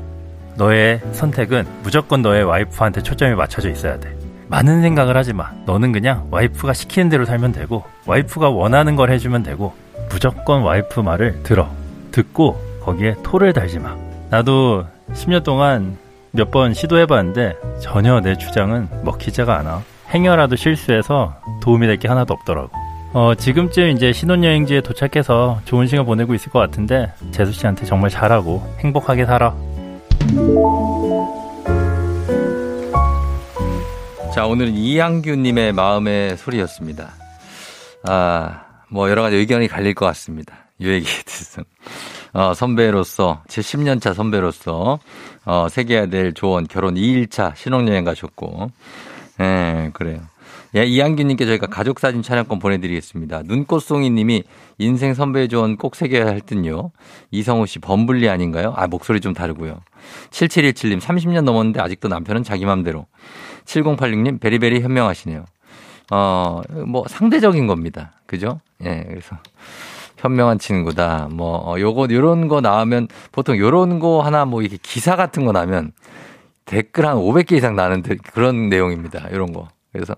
너의 선택은 무조건 너의 와이프한테 초점이 맞춰져 있어야 돼. 많은 생각을 하지 마. 너는 그냥 와이프가 시키는 대로 살면 되고, 와이프가 원하는 걸 해주면 되고, 무조건 와이프 말을 들어. 듣고, 거기에 토를 달지 마. 나도 10년 동안 몇 번 시도해봤는데, 전혀 내 주장은 먹히지가 않아. 행여라도 실수해서 도움이 될 게 하나도 없더라고. 어, 지금쯤 이제 신혼여행지에 도착해서 좋은 시간 보내고 있을 것 같은데, 재수 씨한테 정말 잘하고, 행복하게 살아. 자, 오늘은 이양규님의 마음의 소리였습니다. 아, 뭐 여러 가지 의견이 갈릴 것 같습니다. 이 얘기에 대해서. 어, 선배로서, 제 10년차 선배로서, 어, 새겨야 될 조언, 결혼 2일차 신혼여행 가셨고, 예, 그래요. 예, 이양규님께 저희가 가족사진 촬영권 보내드리겠습니다. 눈꽃송이 님이 인생 선배 조언 꼭 새겨야 할 듯요. 이성우 씨 범블리 아닌가요? 아, 목소리 좀 다르고요. 7717님 30년 넘었는데 아직도 남편은 자기 맘대로. 7086님 베리베리 현명하시네요. 어, 뭐 상대적인 겁니다. 그죠? 예, 그래서 현명한 친구다. 뭐 어, 요거 요런 거 나오면 보통 요런 거 하나 뭐 이렇게 기사 같은 거 나면 댓글 한 500개 이상 나는데 그런 내용입니다. 요런 거. 그래서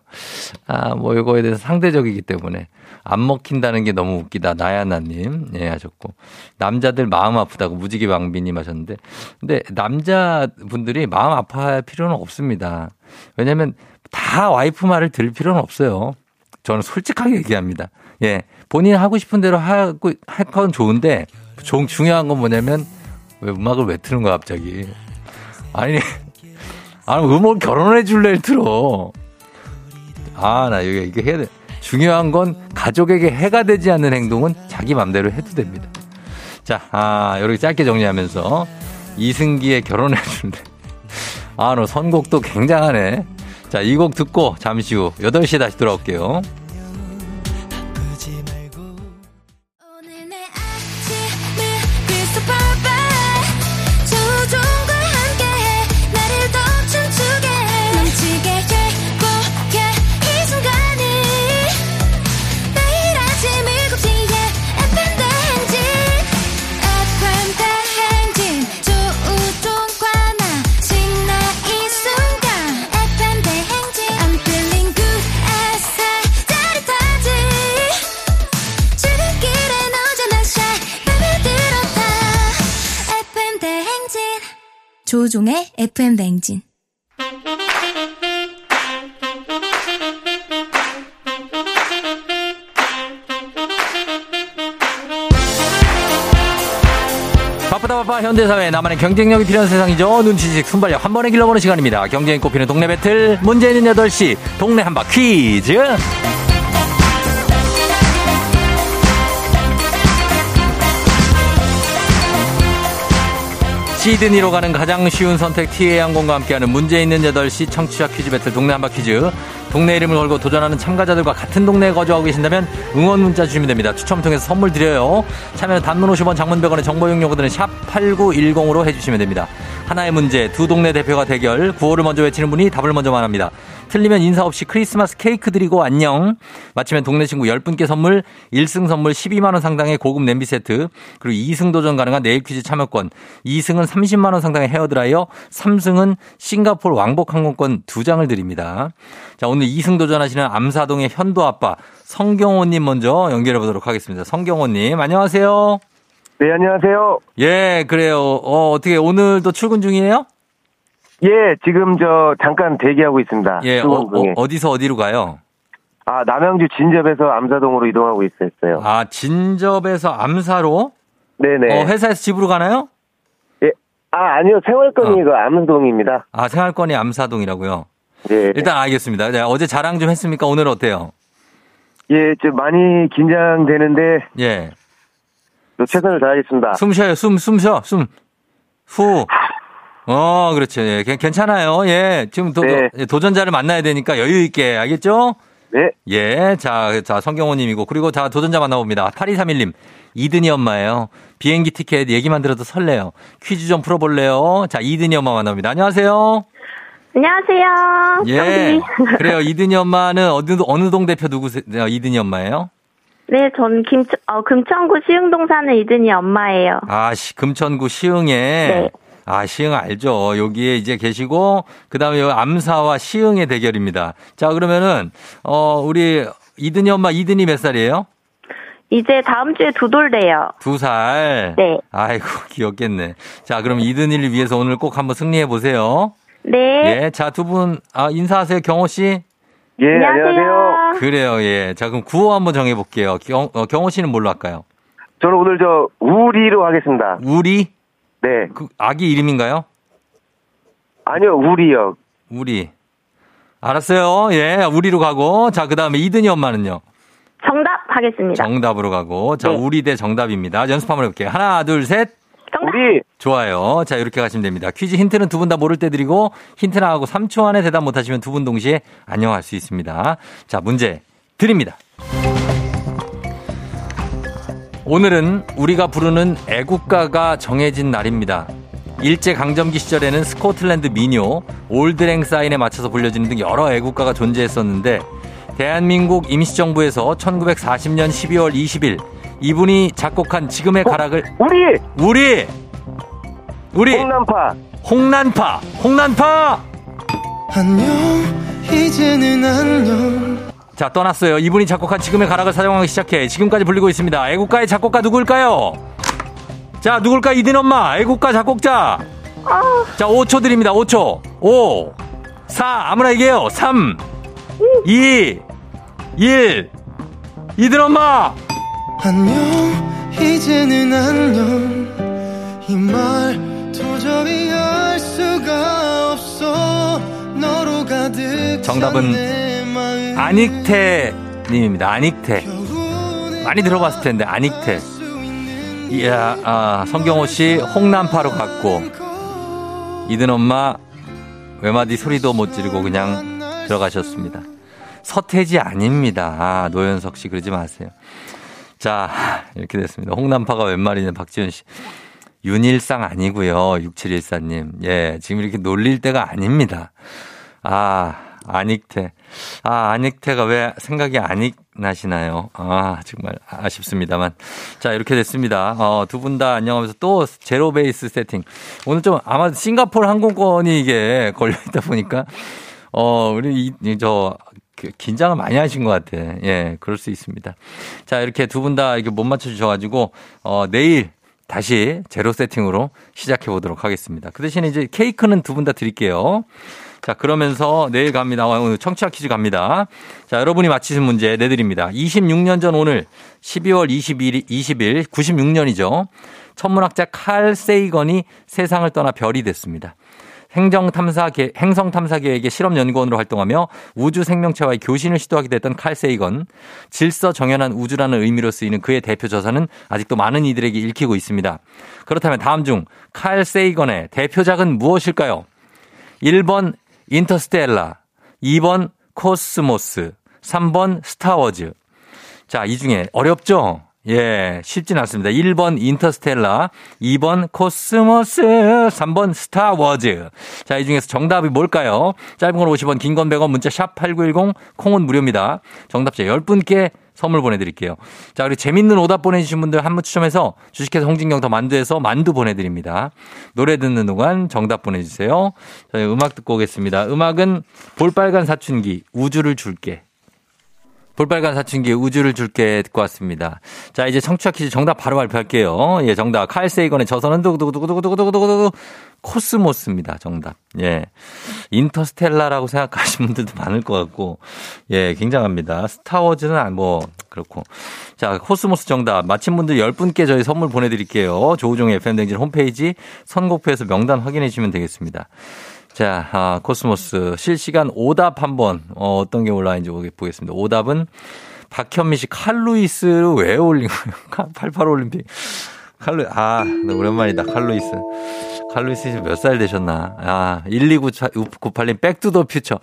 아, 뭐 요거에 대해서 상대적이기 때문에 안 먹힌다는 게 너무 웃기다. 나야나님, 예, 하셨고. 남자들 마음 아프다고 무지개 왕비님 하셨는데. 근데 남자분들이 마음 아파할 필요는 없습니다. 왜냐면 다 와이프 말을 들을 필요는 없어요. 저는 솔직하게 얘기합니다. 예. 본인 하고 싶은 대로 하고, 할 건 좋은데, 좀 중요한 건 뭐냐면, 왜 음악을 왜 트는 거야, 갑자기. 아니, 아니, 음악 결혼해 줄래 틀어. 아, 나 이거, 이거 해야 돼. 중요한 건 가족에게 해가 되지 않는 행동은 자기 맘대로 해도 됩니다. 자, 아, 이렇게 짧게 정리하면서 이승기의 결혼해 줄래. 아, 너 선곡도 굉장하네. 자, 이 곡 듣고 잠시 후 8시에 다시 돌아올게요. FM 냉진. 바쁘다 바빠 현대사회 나만의 경쟁력이 필요한 세상이죠. 눈치식 순발력 한 번에 길러보는 시간입니다. 경쟁이 꼽히는 동네 배틀 문제 있는 8시 동네 한바 퀴즈. 시드니로 가는 가장 쉬운 선택 TA 항공과 함께하는 문제 있는 8시 청취자 퀴즈 배틀 동네 한바 퀴즈. 동네 이름을 걸고 도전하는 참가자들과 같은 동네에 거주하고 계신다면 응원 문자 주시면 됩니다. 추첨 통해서 선물 드려요. 참여는 단문 50원 장문 100원의 정보 용료들은 샵 8910으로 해주시면 됩니다. 하나의 문제 두 동네 대표가 대결 구호를 먼저 외치는 분이 답을 먼저 말합니다. 틀리면 인사 없이 크리스마스 케이크 드리고 안녕. 맞히면 동네 친구 10분께 선물, 1승 선물 12만원 상당의 고급 냄비 세트, 그리고 2승 도전 가능한 네일 퀴즈 참여권, 2승은 30만원 상당의 헤어드라이어, 3승은 싱가포르 왕복 항공권 2장을 드립니다. 자, 오늘 2승 도전하시는 암사동의 현도 아빠, 성경호님 먼저 연결해 보도록 하겠습니다. 성경호님, 안녕하세요. 네, 안녕하세요. 예, 그래요. 어, 어떻게 오늘도 출근 중이에요? 예, 지금 저 잠깐 대기하고 있습니다. 예, 어, 수원 중에. 어, 디서 어디로 가요? 아, 남양주 진접에서 암사동으로 이동하고 있었어요. 아, 진접에서 암사로? 네네. 어, 회사에서 집으로 가나요? 예. 아, 아니요. 생활권이 어. 그 암사동입니다. 아, 생활권이 암사동이라고요. 예. 일단 알겠습니다. 자, 어제 자랑 좀 했습니까? 오늘 어때요? 예, 좀 많이 긴장되는데 예. 또 최선을 다하겠습니다. 숨 쉬어요. 숨, 숨 쉬어. 숨. 후. 어, 그렇죠. 예, 괜- 괜찮아요. 예. 지금 도, 네. 예, 도전자를 만나야 되니까 여유 있게. 알겠죠? 네. 예. 자, 자, 성경호 님이고. 그리고 자, 도전자 만나봅니다. 8231님. 이든이 엄마예요. 비행기 티켓 얘기만 들어도 설레요. 퀴즈 좀 풀어볼래요? 자, 이든이 엄마 만납니다. 안녕하세요. 안녕하세요. 예. 그래요. 이든이 엄마는 어느, 어느 동 대표 누구세요? 이든이 엄마예요? 네, 전 김, 어, 금천구 시흥동 사는 이든이 엄마예요. 아, 시- 금천구 시흥에. 네. 아, 시흥 알죠. 여기에 이제 계시고, 그 다음에 여기 암사와 시흥의 대결입니다. 자, 그러면은, 어, 우리 이든이 엄마, 이든이 몇 살이에요? 이제 다음 주에 두 돌 돼요. 두 살. 네. 아이고, 귀엽겠네. 자, 그럼 이든이를 위해서 오늘 꼭 한번 승리해 보세요. 네. 예. 자, 두 분, 아, 인사하세요. 경호 씨. 예, 안녕하세요. 그래요, 예. 자, 그럼 구호 한번 정해 볼게요. 경, 어, 경호 씨는 뭘로 할까요? 저는 오늘 저 우리로 하겠습니다. 우리? 네. 그, 아기 이름인가요? 아니요, 우리요. 우리. 알았어요. 예, 우리로 가고. 자, 그 다음에 이든이 엄마는요? 정답 하겠습니다. 정답으로 가고. 자, 네. 우리 대 정답입니다. 연습 한번 해볼게요. 하나, 둘, 셋. 정답. 우리 좋아요. 자, 이렇게 가시면 됩니다. 퀴즈 힌트는 두 분 다 모를 때 드리고, 힌트 나하고 3초 안에 대답 못하시면 두 분 동시에 안녕할 수 있습니다. 자, 문제 드립니다. 오늘은 우리가 부르는 애국가가 정해진 날입니다. 일제강점기 시절에는 스코틀랜드 민요, 올드랭 사인에 맞춰서 불려지는 등 여러 애국가가 존재했었는데, 대한민국 임시정부에서 1940년 12월 20일, 이분이 작곡한 지금의 가락을, 우리 우리! 우리! 홍남파 홍난파! 홍난파! 안녕 이제는 안녕 자, 떠났어요. 이분이 작곡한 지금의 가락을 사용하기 시작해 지금까지 불리고 있습니다. 애국가의 작곡가 누구일까요? 자, 누굴까? 이든 엄마. 애국가 작곡자. 자, 5초 드립니다. 5초. 5, 4, 아무나 얘기해요. 3, 2, 1. 이든 엄마! 안녕 이제는 안녕 이 말 도저히 알 수가 없어 너로 가득 정답은 안익태 님입니다. 안익태. 많이 들어봤을 텐데, 안익태. 이야, 아, 성경호 씨 홍남파로 갔고, 이든 엄마 외마디 소리도 못 지르고 그냥 들어가셨습니다. 서태지 아닙니다. 아, 노현석 씨 그러지 마세요. 자, 이렇게 됐습니다. 홍남파가 웬 말이냐, 박지현 씨. 윤일상 아니고요 6714님. 예, 지금 이렇게 놀릴 때가 아닙니다. 아, 안익태. 아, 안익태가 왜 생각이 안익 나시나요? 아, 정말 아쉽습니다만. 자, 이렇게 됐습니다. 어, 두 분 다 안녕하면서 또 제로 베이스 세팅. 오늘 좀 아마 싱가포르 항공권이 이게 걸려있다 보니까, 어, 우리 이, 이, 저, 그 긴장을 많이 하신 것 같아. 예, 그럴 수 있습니다. 자, 이렇게 두 분 다 이렇게 못 맞춰주셔가지고, 어, 내일 다시 제로 세팅으로 시작해 보도록 하겠습니다. 그 대신에 이제 케이크는 두 분 다 드릴게요. 자, 그러면서 내일 갑니다. 아, 오늘 청취자 퀴즈 갑니다. 자, 여러분이 맞히신 문제 내드립니다. 26년 전 오늘 12월 22일, 20일, 96년이죠. 천문학자 칼 세이건이 세상을 떠나 별이 됐습니다. 행정탐사 계, 행성탐사 계획의 실험연구원으로 활동하며 우주 생명체와의 교신을 시도하기도 했던 칼 세이건. 질서 정연한 우주라는 의미로 쓰이는 그의 대표 저서는 아직도 많은 이들에게 읽히고 있습니다. 그렇다면 다음 중 칼 세이건의 대표작은 무엇일까요? 1번 인터스텔라, 2번 코스모스, 3번 스타워즈. 자, 이 중에 어렵죠? 예, 쉽진 않습니다. 1번 인터스텔라, 2번 코스모스, 3번 스타워즈. 자, 이 중에서 정답이 뭘까요? 짧은 건 50원, 긴 건 100원, 문자 샵 8910, 콩은 무료입니다. 정답자 10분께 선물 보내드릴게요. 자, 그리고 재밌는 오답 보내주신 분들 한 분 추첨해서 주식회사 홍진경 더 만두에서 만두 보내드립니다. 노래 듣는 동안 정답 보내주세요. 저희 음악 듣고 오겠습니다. 음악은 볼빨간 사춘기, 우주를 줄게. 볼빨간 사춘기 우주를 줄게 듣고 왔습니다. 자, 이제 청취자 퀴즈 정답 바로 발표할게요. 예, 정답. 칼 세이건의 저서는 두구두구두구두구두구두구두구 코스모스입니다. 정답. 예. 인터스텔라라고 생각하시는 분들도 많을 것 같고, 예, 굉장합니다. 스타워즈는 뭐, 그렇고. 자, 코스모스 정답. 맞힌 분들 10분께 저희 선물 보내드릴게요. 조우종의 FM대행진 홈페이지 선곡표에서 명단 확인해 주시면 되겠습니다. 자, 아, 코스모스 실시간 오답 한번 어, 어떤 게 올라왔는지 보겠습니다. 오답은 박현미 씨 칼루이스를 왜 올린 거예요? 88 올림픽. 칼루 아, 네, 오랜만이다. 칼루이스. 칼루이스 몇 살 되셨나? 아, 12998님 백투더 퓨처.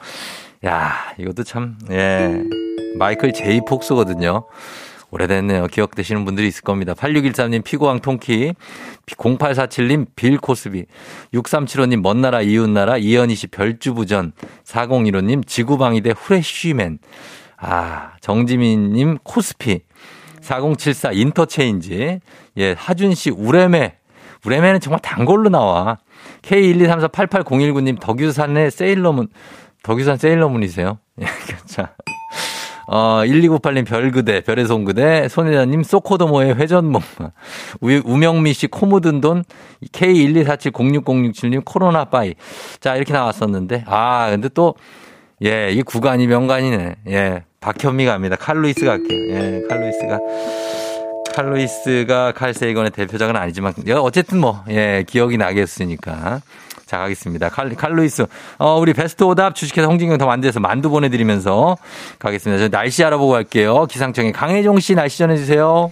야, 이것도 참 예. 마이클 제이 폭스거든요. 오래됐네요. 기억되시는 분들이 있을 겁니다. 8613님 피고왕 통키, 0847님 빌 코스비, 6375님 먼 나라 이웃 나라, 이현희 씨 별주부전, 4015님 지구방위대 후레쉬맨, 아, 정지민님 코스피, 4074 인터체인지, 예, 하준 씨 우레메, 우레메는 정말 단골로 나와. K123488019님 덕유산의 세일러문, 덕유산 세일러문이세요? 예, 자. 어, 1298님 별그대, 별의 송그대, 손혜자님 소코도모의 회전목마, 우명미 씨 코 묻은 돈, K124706067님 코로나 bye. 자, 이렇게 나왔었는데, 아, 근데 또, 예, 이 구관이 명관이네. 예, 박현미가 합니다. 칼루이스가 할게요. 예, 칼루이스가. 칼루이스가 칼세이건의 대표작은 아니지만, 어쨌든 뭐, 예, 기억이 나겠으니까. 자, 가겠습니다. 칼, 칼루이스. 어, 우리 베스트 오답 주식회사 홍진경 더 만두에서 만두 보내드리면서 가겠습니다. 저 날씨 알아보고 갈게요. 기상청에 강혜종 씨 날씨 전해주세요.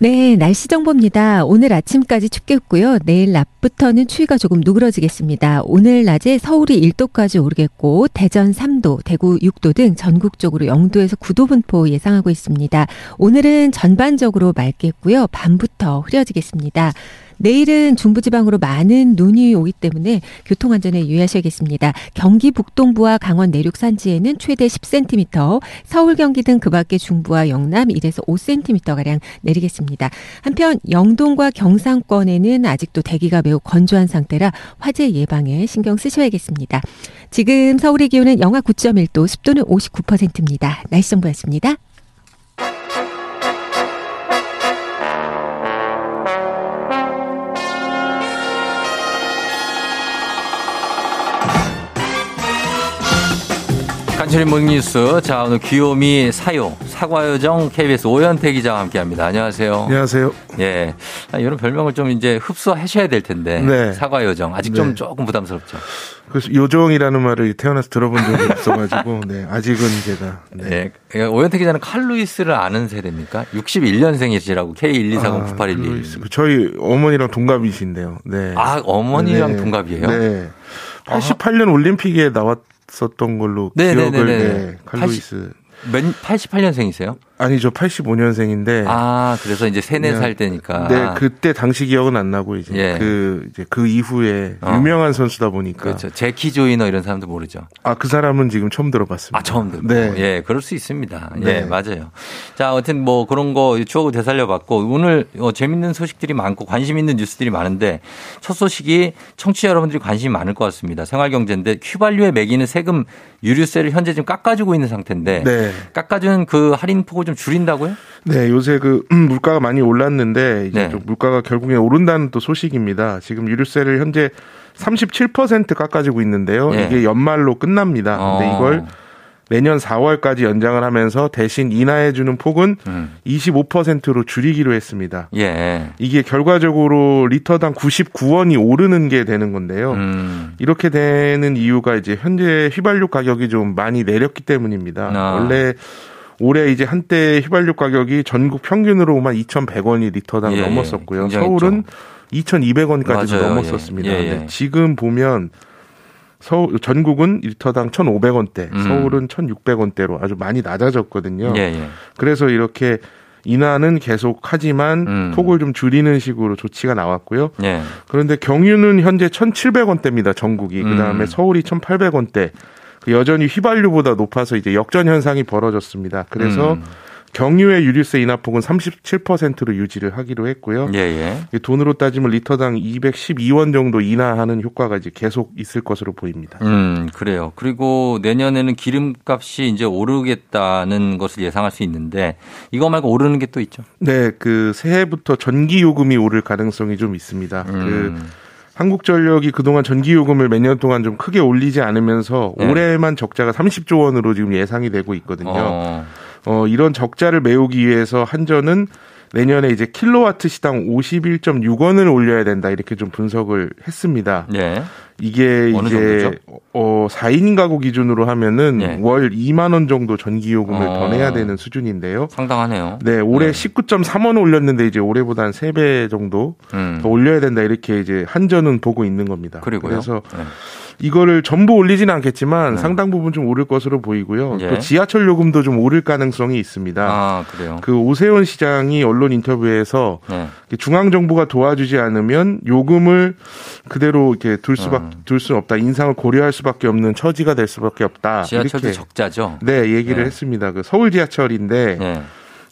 네, 날씨 정보입니다. 오늘 아침까지 춥겠고요. 내일 낮부터는 추위가 조금 누그러지겠습니다. 오늘 낮에 서울이 1도까지 오르겠고 대전 3도, 대구 6도 등 전국적으로 0도에서 9도 분포 예상하고 있습니다. 오늘은 전반적으로 맑겠고요. 밤부터 흐려지겠습니다. 내일은 중부지방으로 많은 눈이 오기 때문에 교통안전에 유의하셔야겠습니다. 경기 북동부와 강원 내륙 산지에는 최대 10cm, 서울 경기 등 그 밖의 중부와 영남 1에서 5cm가량 내리겠습니다. 한편 영동과 경상권에는 아직도 대기가 매우 건조한 상태라 화재 예방에 신경 쓰셔야겠습니다. 지금 서울의 기온은 영하 9.1도, 습도는 59%입니다. 날씨 정보였습니다. 간추린 모닝뉴스. 자, 오늘 귀요미 사요, 사과요정 KBS 오현태 기자와 함께 합니다. 안녕하세요. 안녕하세요. 예. 아, 이런 별명을 좀 이제 흡수하셔야 될 텐데. 네. 사과요정. 아직 네. 좀 조금 부담스럽죠. 그래서 요정이라는 말을 태어나서 들어본 적이 없어가지고, 네. 아직은 제가. 네. 예. 오현태 기자는 칼루이스를 아는 세대입니까? 61년생이시라고 K124098112. 아, 루이스. 저희 어머니랑 동갑이신데요. 네. 아, 어머니랑 네. 동갑이에요? 네. 88년 올림픽에 나왔 었던 걸로 네, 네, 기억을 네. 칼루이스. 몇, 88년생이세요? 아니죠. 85년생인데. 아, 그래서 이제 세네 살 때니까. 네, 그때 당시 기억은 안 나고 이제 예. 그 이제 그 이후에 어. 유명한 선수다 보니까 그렇죠. 제키 조이너 이런 사람도 모르죠. 아 그 사람은 지금 처음 들어봤습니다. 아, 처음 듣고. 네. 예, 그럴 수 있습니다. 예, 네. 맞아요. 자, 어쨌든 뭐 그런 거 추억을 되살려 봤고, 오늘 어, 재밌는 소식들이 많고 관심 있는 뉴스들이 많은데, 첫 소식이 청취자 여러분들이 관심이 많을 것 같습니다. 생활 경제인데, 휘발유에 매기는 세금 유류세를 현재 지금 깎아주고 있는 상태인데, 네. 깎아준 그 할인 폭을 폭을 좀 줄인다고요? 네, 요새 그 음, 물가가 많이 올랐는데 이제 네. 좀 물가가 결국에 오른다는 또 소식입니다. 지금 유류세를 현재 37% 깎아지고 있는데요. 예. 이게 연말로 끝납니다. 근데 어. 이걸 내년 4월까지 연장을 하면서 대신 인하해 주는 폭은 음. 25%로 줄이기로 했습니다. 예. 이게 결과적으로 리터당 99원이 오르는 게 되는 건데요. 음. 이렇게 되는 이유가 이제 현재 휘발유 가격이 좀 많이 내렸기 때문입니다. 아. 원래 올해 이제 한때 휘발유 가격이 전국 평균으로만 2,100원이 리터당 예, 예. 넘었었고요. 서울은 2,200원까지 맞아요. 넘었었습니다. 예, 예. 지금 보면 서울 전국은 리터당 1,500원대, 음. 서울은 1,600원대로 아주 많이 낮아졌거든요. 예, 예. 그래서 이렇게 인하는 계속 하지만 음. 폭을 좀 줄이는 식으로 조치가 나왔고요. 예. 그런데 경유는 현재 1,700원대입니다. 전국이. 음. 그다음에 서울이 1,800원대. 그 여전히 휘발유보다 높아서 이제 역전 현상이 벌어졌습니다. 그래서 음. 경유의 유류세 인하폭은 37%로 유지를 하기로 했고요. 예, 예. 돈으로 따지면 리터당 212원 정도 인하하는 효과가 이제 계속 있을 것으로 보입니다. 음, 그래요. 그리고 내년에는 기름값이 이제 오르겠다는 것을 예상할 수 있는데 이거 말고 오르는 게 또 있죠. 네, 그 새해부터 전기 요금이 오를 가능성이 좀 있습니다. 그 음. 한국전력이 그동안 전기요금을 몇 년 동안 좀 크게 올리지 않으면서 네. 올해만 적자가 30조 원으로 지금 예상이 되고 있거든요. 어. 어, 이런 적자를 메우기 위해서 한전은 내년에 이제 킬로와트 시당 51.6원을 올려야 된다 이렇게 좀 분석을 했습니다. 예. 이게 이제 정도죠? 어 4인 가구 기준으로 하면은 예. 월 2만 원 정도 전기 요금을 어. 더 내야 되는 수준인데요. 상당하네요. 네, 올해 네. 19.3원 올렸는데 이제 올해보다 한 3배 정도 음. 더 올려야 된다 이렇게 이제 한전은 보고 있는 겁니다. 그리고요. 그래서 네. 이거를 전부 올리지는 않겠지만 네. 상당 부분 좀 오를 것으로 보이고요. 예. 또 지하철 요금도 좀 오를 가능성이 있습니다. 아, 그래요. 그 오세훈 시장이 언론 인터뷰에서 네. 중앙 정부가 도와주지 않으면 요금을 그대로 이렇게 둘 수밖 음. 둘 수는 없다. 인상을 고려할 수밖에 없는 처지가 될 수밖에 없다. 지하철도 이렇게 적자죠. 네 얘기를 네. 했습니다. 그 서울 지하철인데 네.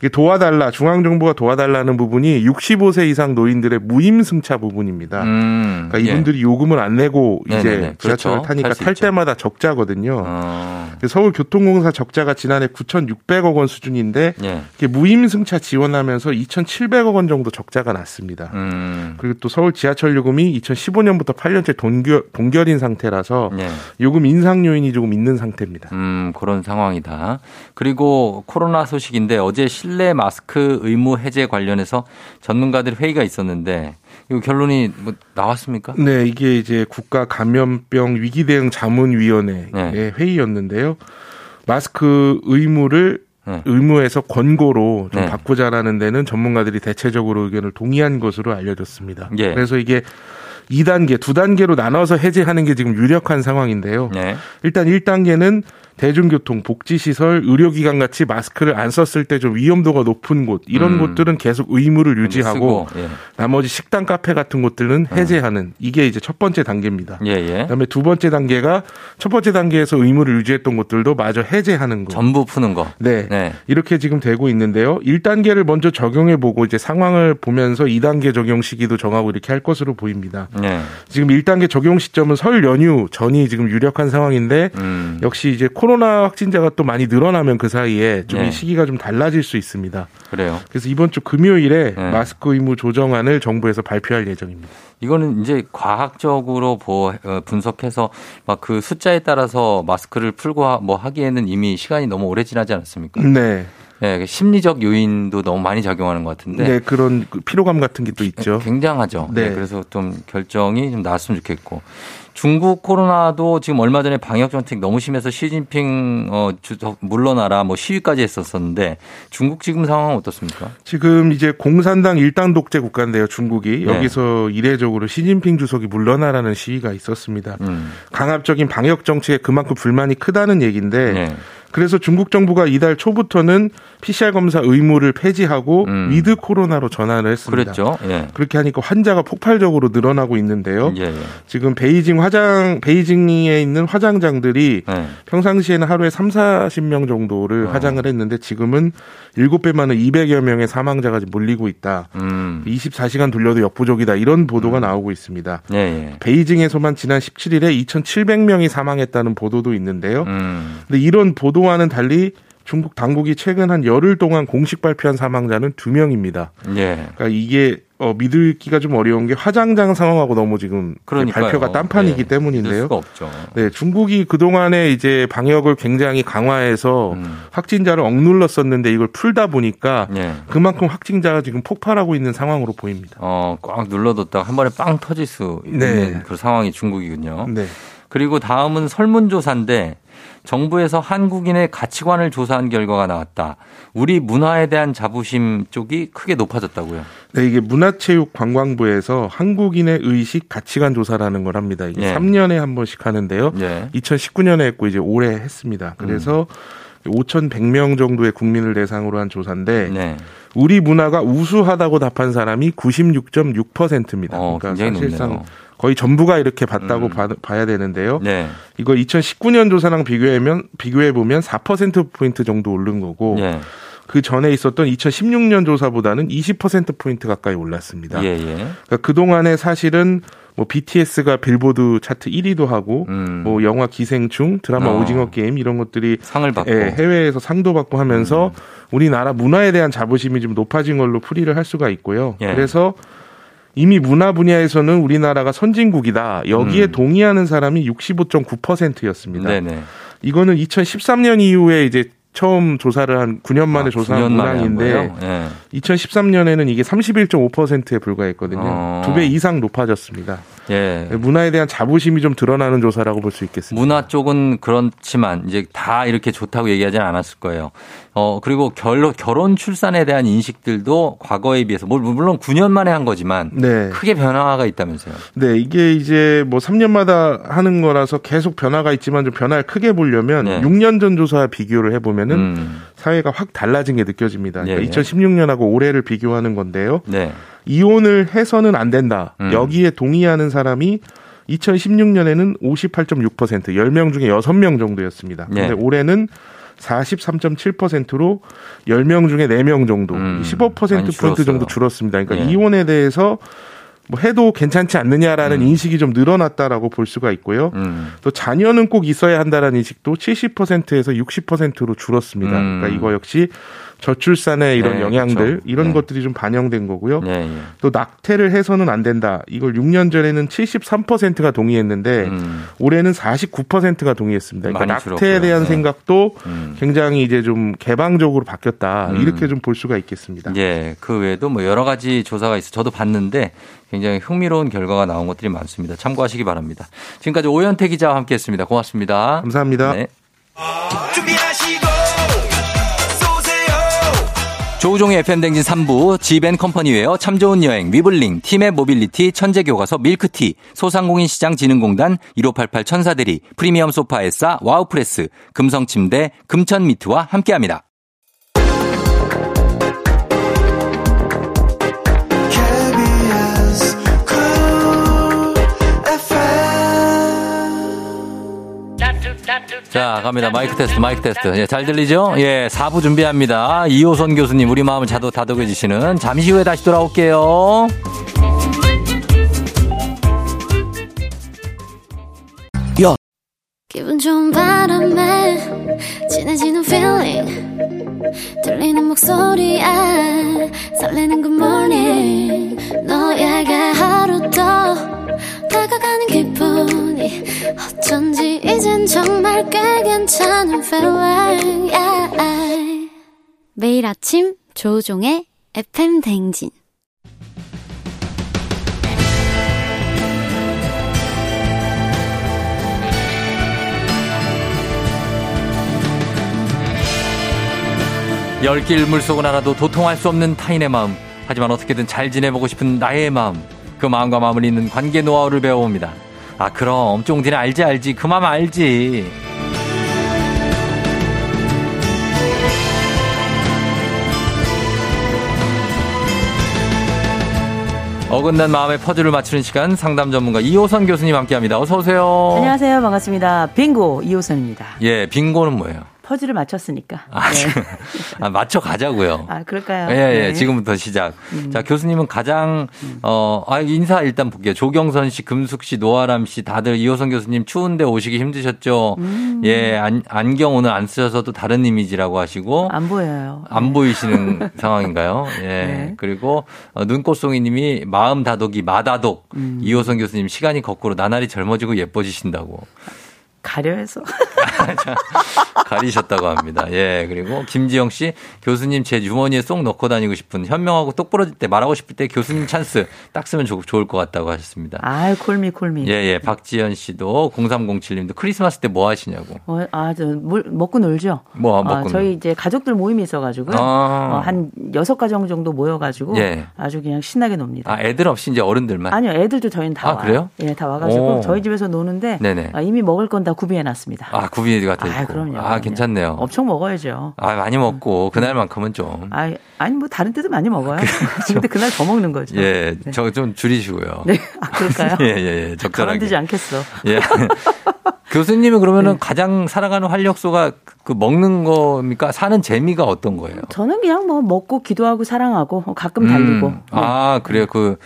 도와달라 중앙 정부가 도와달라는 부분이 65세 이상 노인들의 무임 승차 부분입니다. 음. 그러니까 예. 이분들이 요금을 안 내고 이제 네네네. 지하철을 그렇죠. 타니까 탈 있죠. 때마다 적자거든요. 어. 서울교통공사 적자가 지난해 9,600억 원 수준인데 예. 이게 무임 승차 지원하면서 2,700억 원 정도 적자가 났습니다. 음. 그리고 또 서울 지하철 요금이 2015년부터 8년째 동결, 동결인 상태라서 예. 요금 인상 요인이 조금 있는 상태입니다. 음, 그런 상황이다. 그리고 코로나 소식인데 어제 실내 마스크 의무 해제 관련해서 전문가들 회의가 있었는데 이거 결론이 뭐 나왔습니까? 네, 이게 이제 국가 감염병 위기 대응 자문위원회의 네. 회의였는데요. 마스크 의무를 네. 의무에서 권고로 좀 네. 바꾸자라는 데는 전문가들이 대체적으로 의견을 동의한 것으로 알려졌습니다. 예. 그래서 이게 2단계, 두 단계로 나눠서 해제하는 게 지금 유력한 상황인데요. 네. 일단 1단계는 대중교통, 복지시설, 의료기관 같이 마스크를 안 썼을 때 좀 위험도가 높은 곳 이런 음. 곳들은 계속 의무를 유지하고 쓰고, 예. 나머지 식당, 카페 같은 곳들은 해제하는 이게 이제 첫 번째 단계입니다. 예, 예. 그다음에 두 번째 단계가 첫 번째 단계에서 의무를 유지했던 곳들도 마저 해제하는 거. 전부 푸는 거. 네. 네. 이렇게 지금 되고 있는데요. 1단계를 먼저 적용해 보고 이제 상황을 보면서 2단계 적용 시기도 정하고 이렇게 할 것으로 보입니다. 네. 지금 1단계 적용 시점은 설 연휴 전이 지금 유력한 상황인데 음. 역시 이제 코로나 확진자가 또 많이 늘어나면 그 사이에 좀이 네. 시기가 좀 달라질 수 있습니다. 그래요. 그래서 이번 주 금요일에 네. 마스크 의무 조정안을 정부에서 발표할 예정입니다. 이거는 이제 과학적으로 보- 어, 분석해서 막 그 숫자에 따라서 마스크를 풀고 하- 뭐 하기에는 이미 시간이 너무 오래 지나지 않았습니까? 네. 네, 심리적 요인도 너무 많이 작용하는 것 같은데 네, 그런 그 피로감 같은 게 또 있죠. 굉장하죠. 네. 네. 그래서 좀 결정이 좀 나왔으면 좋겠고. 중국 코로나도 지금 얼마 전에 방역 정책 너무 심해서 시진핑 어 주석 물러나라 뭐 시위까지 했었었는데 중국 지금 상황은 어떻습니까? 지금 이제 공산당 일당 독재 국가인데요, 중국이. 네. 여기서 이례적으로 시진핑 주석이 물러나라는 시위가 있었습니다. 음. 강압적인 방역 정책에 그만큼 불만이 크다는 얘기인데 네. 그래서 중국 정부가 이달 초부터는 PCR 검사 의무를 폐지하고 음. with 코로나로 전환을 했습니다. 그랬죠. 예. 그렇게 하니까 환자가 폭발적으로 늘어나고 있는데요. 예, 예. 지금 베이징 화장 베이징에 있는 화장장들이 네. 평상시에는 하루에 3, 40명 정도를 어. 화장을 했는데 지금은 7배 많은 200여 명의 사망자가 몰리고 있다. 음. 24시간 돌려도 역부족이다. 이런 보도가 나오고 있습니다. 예, 예. 베이징에서만 지난 17일에 2,700명이 사망했다는 보도도 있는데요. 음. 근데 이런 보도 와는 달리 중국 당국이 최근 한 열흘 동안 공식 발표한 사망자는 두 명입니다. 예. 그러니까 이게 어, 믿기가 좀 어려운 게 화장장 상황하고 너무 지금 그러니까요. 발표가 딴판이기 예, 믿을 때문인데요. 네, 중국이 그동안에 이제 방역을 굉장히 강화해서 음. 확진자를 억눌렀었는데 이걸 풀다 보니까 예. 그만큼 확진자가 지금 폭발하고 있는 상황으로 보입니다. 어, 꽉 눌러뒀다가 한 번에 빵 터질 수 있는 네. 그 상황이 중국이군요. 네. 그리고 다음은 설문조사인데 정부에서 한국인의 가치관을 조사한 결과가 나왔다. 우리 문화에 대한 자부심 쪽이 크게 높아졌다고요. 네, 이게 문화체육관광부에서 한국인의 의식 가치관 조사라는 걸 합니다. 이게 예. 3년에 한 번씩 하는데요. 예. 2019년에 했고 이제 올해 했습니다. 그래서 음. 5,100명 정도의 국민을 대상으로 한 조사인데 네. 우리 문화가 우수하다고 답한 사람이 96.6%입니다. 어, 그러니까 굉장히 사실상 높네요. 거의 전부가 이렇게 봤다고 음. 봐, 봐야 되는데요. 네. 이거 2019년 조사랑 비교하면 비교해 보면 4% 포인트 정도 오른 거고 예. 그 전에 있었던 2016년 조사보다는 20% 포인트 가까이 올랐습니다. 예, 예. 그러니까 그 동안에 사실은 뭐 BTS가 빌보드 차트 1위도 하고 음. 뭐 영화 기생충, 드라마 어. 오징어 게임 이런 것들이 상을 받고. 예, 해외에서 상도 받고 하면서 우리나라 문화에 대한 자부심이 좀 높아진 걸로 풀이를 할 수가 있고요. 예. 그래서 이미 문화 분야에서는 우리나라가 선진국이다. 여기에 음. 동의하는 사람이 65.9%였습니다. 네네. 이거는 2013년 이후에 이제 처음 조사를 한 9년 만에 아, 조사한 9년 만에 한 문항인데? 예. 2013년에는 이게 31.5%에 불과했거든요. 어. 두배 이상 높아졌습니다. 예. 문화에 대한 자부심이 좀 드러나는 조사라고 볼 수 있겠습니다. 문화 쪽은 그렇지만 이제 다 이렇게 좋다고 얘기하지는 않았을 거예요. 어 그리고 결, 결혼 출산에 대한 인식들도 과거에 비해서 뭐, 물론 9년 만에 한 거지만 네. 크게 변화가 있다면서요. 네, 이게 이제 뭐 3년마다 하는 거라서 계속 변화가 있지만 좀 변화를 크게 보려면 네. 6년 전 조사와 비교를 해 보면은 음. 사회가 확 달라진 게 느껴집니다. 그러니까 예, 예. 2016년하고 올해를 비교하는 건데요. 네. 이혼을 해서는 안 된다. 음. 여기에 동의하는 사람이 2016년에는 58.6% 10명 중에 6명 정도였습니다. 근데 네. 올해는 43.7%로 10명 중에 4명 정도, 음, 15% 많이 포인트 정도 줄었어요. 줄었습니다. 그러니까 예. 이혼에 대해서 뭐 해도 괜찮지 않느냐라는 음. 인식이 좀 늘어났다라고 볼 수가 있고요. 음. 또 자녀는 꼭 있어야 한다라는 인식도 70%에서 60%로 줄었습니다. 음. 그러니까 이거 역시 저출산의 이런 네, 영향들 그렇죠. 이런 네. 것들이 좀 반영된 거고요. 예, 예. 또 낙태를 해서는 안 된다. 이걸 6년 전에는 73%가 동의했는데 음. 올해는 49%가 동의했습니다. 그러니까 낙태에 줄었고요. 대한 네. 생각도 음. 굉장히 이제 좀 개방적으로 바뀌었다. 음. 이렇게 좀 볼 수가 있겠습니다. 예, 그 외에도 뭐 여러 가지 조사가 있어. 저도 봤는데 굉장히 흥미로운 결과가 나온 것들이 많습니다. 참고하시기 바랍니다. 지금까지 오현태 기자와 함께 했습니다. 고맙습니다. 감사합니다. 네. 조우종의 FM대행진 3부, 지벤컴퍼니웨어, 참 좋은 여행, 위블링, 티맵 모빌리티, 천재교과서, 밀크티, 소상공인시장진흥공단, 1588 천사대리, 프리미엄 소파에싸, 와우프레스, 금성침대, 금천미트와 함께합니다. 자, 갑니다. 마이크 테스트, 마이크 테스트. 예, 잘 들리죠? 예, 4부 준비합니다. 이호선 교수님, 우리 마음을 자도 다독여 주시는 잠시 후에 다시 돌아올게요. 기분 좋은 바람에 진해지는 feeling 들리는 목소리에 설레는 good morning 너에게 하루 더 다가가는 기분이 어쩐지 이젠 정말 꽤 괜찮은 feeling yeah. 매일 아침 조종의 FM 댕진 열길 물속은 알아도 도통할 수 없는 타인의 마음. 하지만 어떻게든 잘 지내보고 싶은 나의 마음. 그 마음과 마음을 잇는 관계 노하우를 배워봅니다. 아, 그럼. 쫑디는 알지, 알지. 그 마음 알지. 어긋난 마음의 퍼즐을 맞추는 시간 상담 전문가 이호선 교수님 함께합니다. 어서 오세요. 안녕하세요. 반갑습니다. 빙고 이호선입니다. 예, 빙고는 뭐예요? 퍼즐을 맞췄으니까. 아, 네. 아, 맞춰 가자고요. 아, 그럴까요? 예, 예, 네. 지금부터 시작. 음. 자, 교수님은 가장, 어, 아, 인사 일단 볼게요. 조경선 씨, 금숙 씨, 노아람 씨, 다들 이호선 교수님 추운데 오시기 힘드셨죠? 음. 예, 안, 안경 오늘 안 쓰셔서 또 다른 이미지라고 하시고. 안 보여요. 안 보이시는 상황인가요? 예. 네. 그리고 어, 눈꽃송이 님이 마음 다독이 마다독. 음. 이호선 교수님 시간이 거꾸로 나날이 젊어지고 예뻐지신다고. 가려해서. 가리셨다고 합니다. 예. 그리고 김지영 씨, 교수님 제 주머니에 쏙 넣고 다니고 싶은 현명하고 똑 부러질 때 말하고 싶을 때 교수님 찬스 딱 쓰면 좋, 좋을 것 같다고 하셨습니다. 아, 콜미 콜미. 예, 예. 박지연 씨도 0307님도 크리스마스 때 뭐 하시냐고. 어, 아, 저, 물, 먹고 놀죠. 뭐 아, 먹고 저희 이제 가족들 모임이 있어가지고요. 아. 어, 한 여섯 가정 정도 모여가지고 예. 아주 그냥 신나게 놉니다. 아, 애들 없이 이제 어른들만. 아니요, 애들도 저희는 다 아, 와요. 그래요? 예, 다 와가지고 오. 저희 집에서 노는데 네네. 아, 이미 먹을 건다 구비해놨습니다. 아, 구비가 돼 있고. 아, 그럼요. 아, 괜찮네요. 엄청 먹어야죠. 아, 많이 먹고 그날만큼은 좀. 아, 아니 뭐 다른 때도 많이 먹어요. 근데 그날 더 먹는 거죠. 예, 네. 저좀 줄이시고요. 네, 아, 그럴까요? 예, 예, 예. 적절하게. 가만두지 않겠어. 예. 교수님은 그러면은 네. 가장 살아가는 활력소가 그 먹는 겁니까? 사는 재미가 어떤 거예요? 저는 그냥 뭐 먹고 기도하고 사랑하고 가끔 달리고. 음. 아, 그래요. 그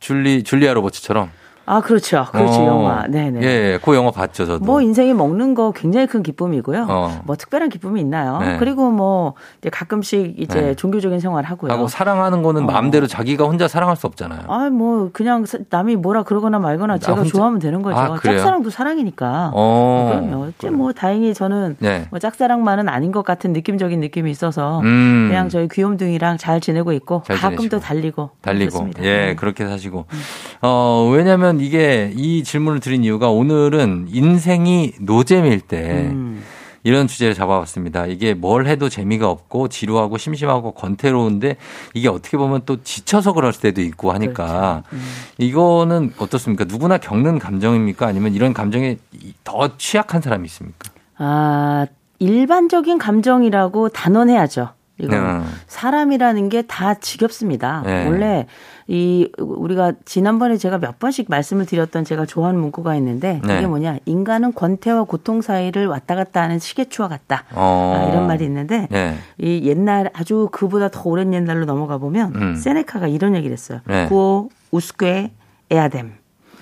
줄리 줄리아 로버츠처럼. 아, 그렇죠. 그렇지, 어. 영화. 네네. 예, 예. 그 영화 봤죠, 저도. 뭐 인생에 먹는 거 굉장히 큰 기쁨이고요. 어. 뭐 특별한 기쁨이 있나요? 네. 그리고 뭐 이제 가끔씩 이제 네. 종교적인 생활 하고요. 하고 사랑하는 거는 어. 마음대로 자기가 혼자 사랑할 수 없잖아요. 아, 뭐 그냥 사- 남이 뭐라 그러거나 말거나 제가 혼자- 좋아하면 되는 거죠. 아? 짝사랑도 사랑이니까. 어. 그럼요. 이제 뭐 다행히 저는 네. 뭐 짝사랑만은 아닌 것 같은 느낌적인 느낌이 있어서 음. 그냥 저희 귀염둥이랑 잘 지내고 있고 잘 가끔 지내시고. 또 달리고 달리고 그렇습니다. 예 네. 그렇게 사시고 어 왜냐 하면 이게 이 질문을 드린 이유가 오늘은 인생이 노잼일 때 음. 이런 주제를 잡아봤습니다. 이게 뭘 해도 재미가 없고 지루하고 심심하고 건태로운데 이게 어떻게 보면 또 지쳐서 그럴 때도 있고 하니까 그렇죠. 음. 이거는 어떻습니까? 누구나 겪는 감정입니까? 아니면 이런 감정에 더 취약한 사람이 있습니까? 아, 일반적인 감정이라고 단언해야죠. 이거 음. 사람이라는 게 다 지겹습니다. 네. 원래 이 우리가 지난번에 제가 몇 번씩 말씀을 드렸던 제가 좋아하는 문구가 있는데 네. 이게 뭐냐 인간은 권태와 고통 사이를 왔다 갔다 하는 시계추와 같다 어. 아, 이런 말이 있는데 네. 이 옛날 아주 그보다 더 오랜 옛날로 넘어가 보면 음. 세네카가 이런 얘기를 했어요. 네. 구오 우스que 에아뎀.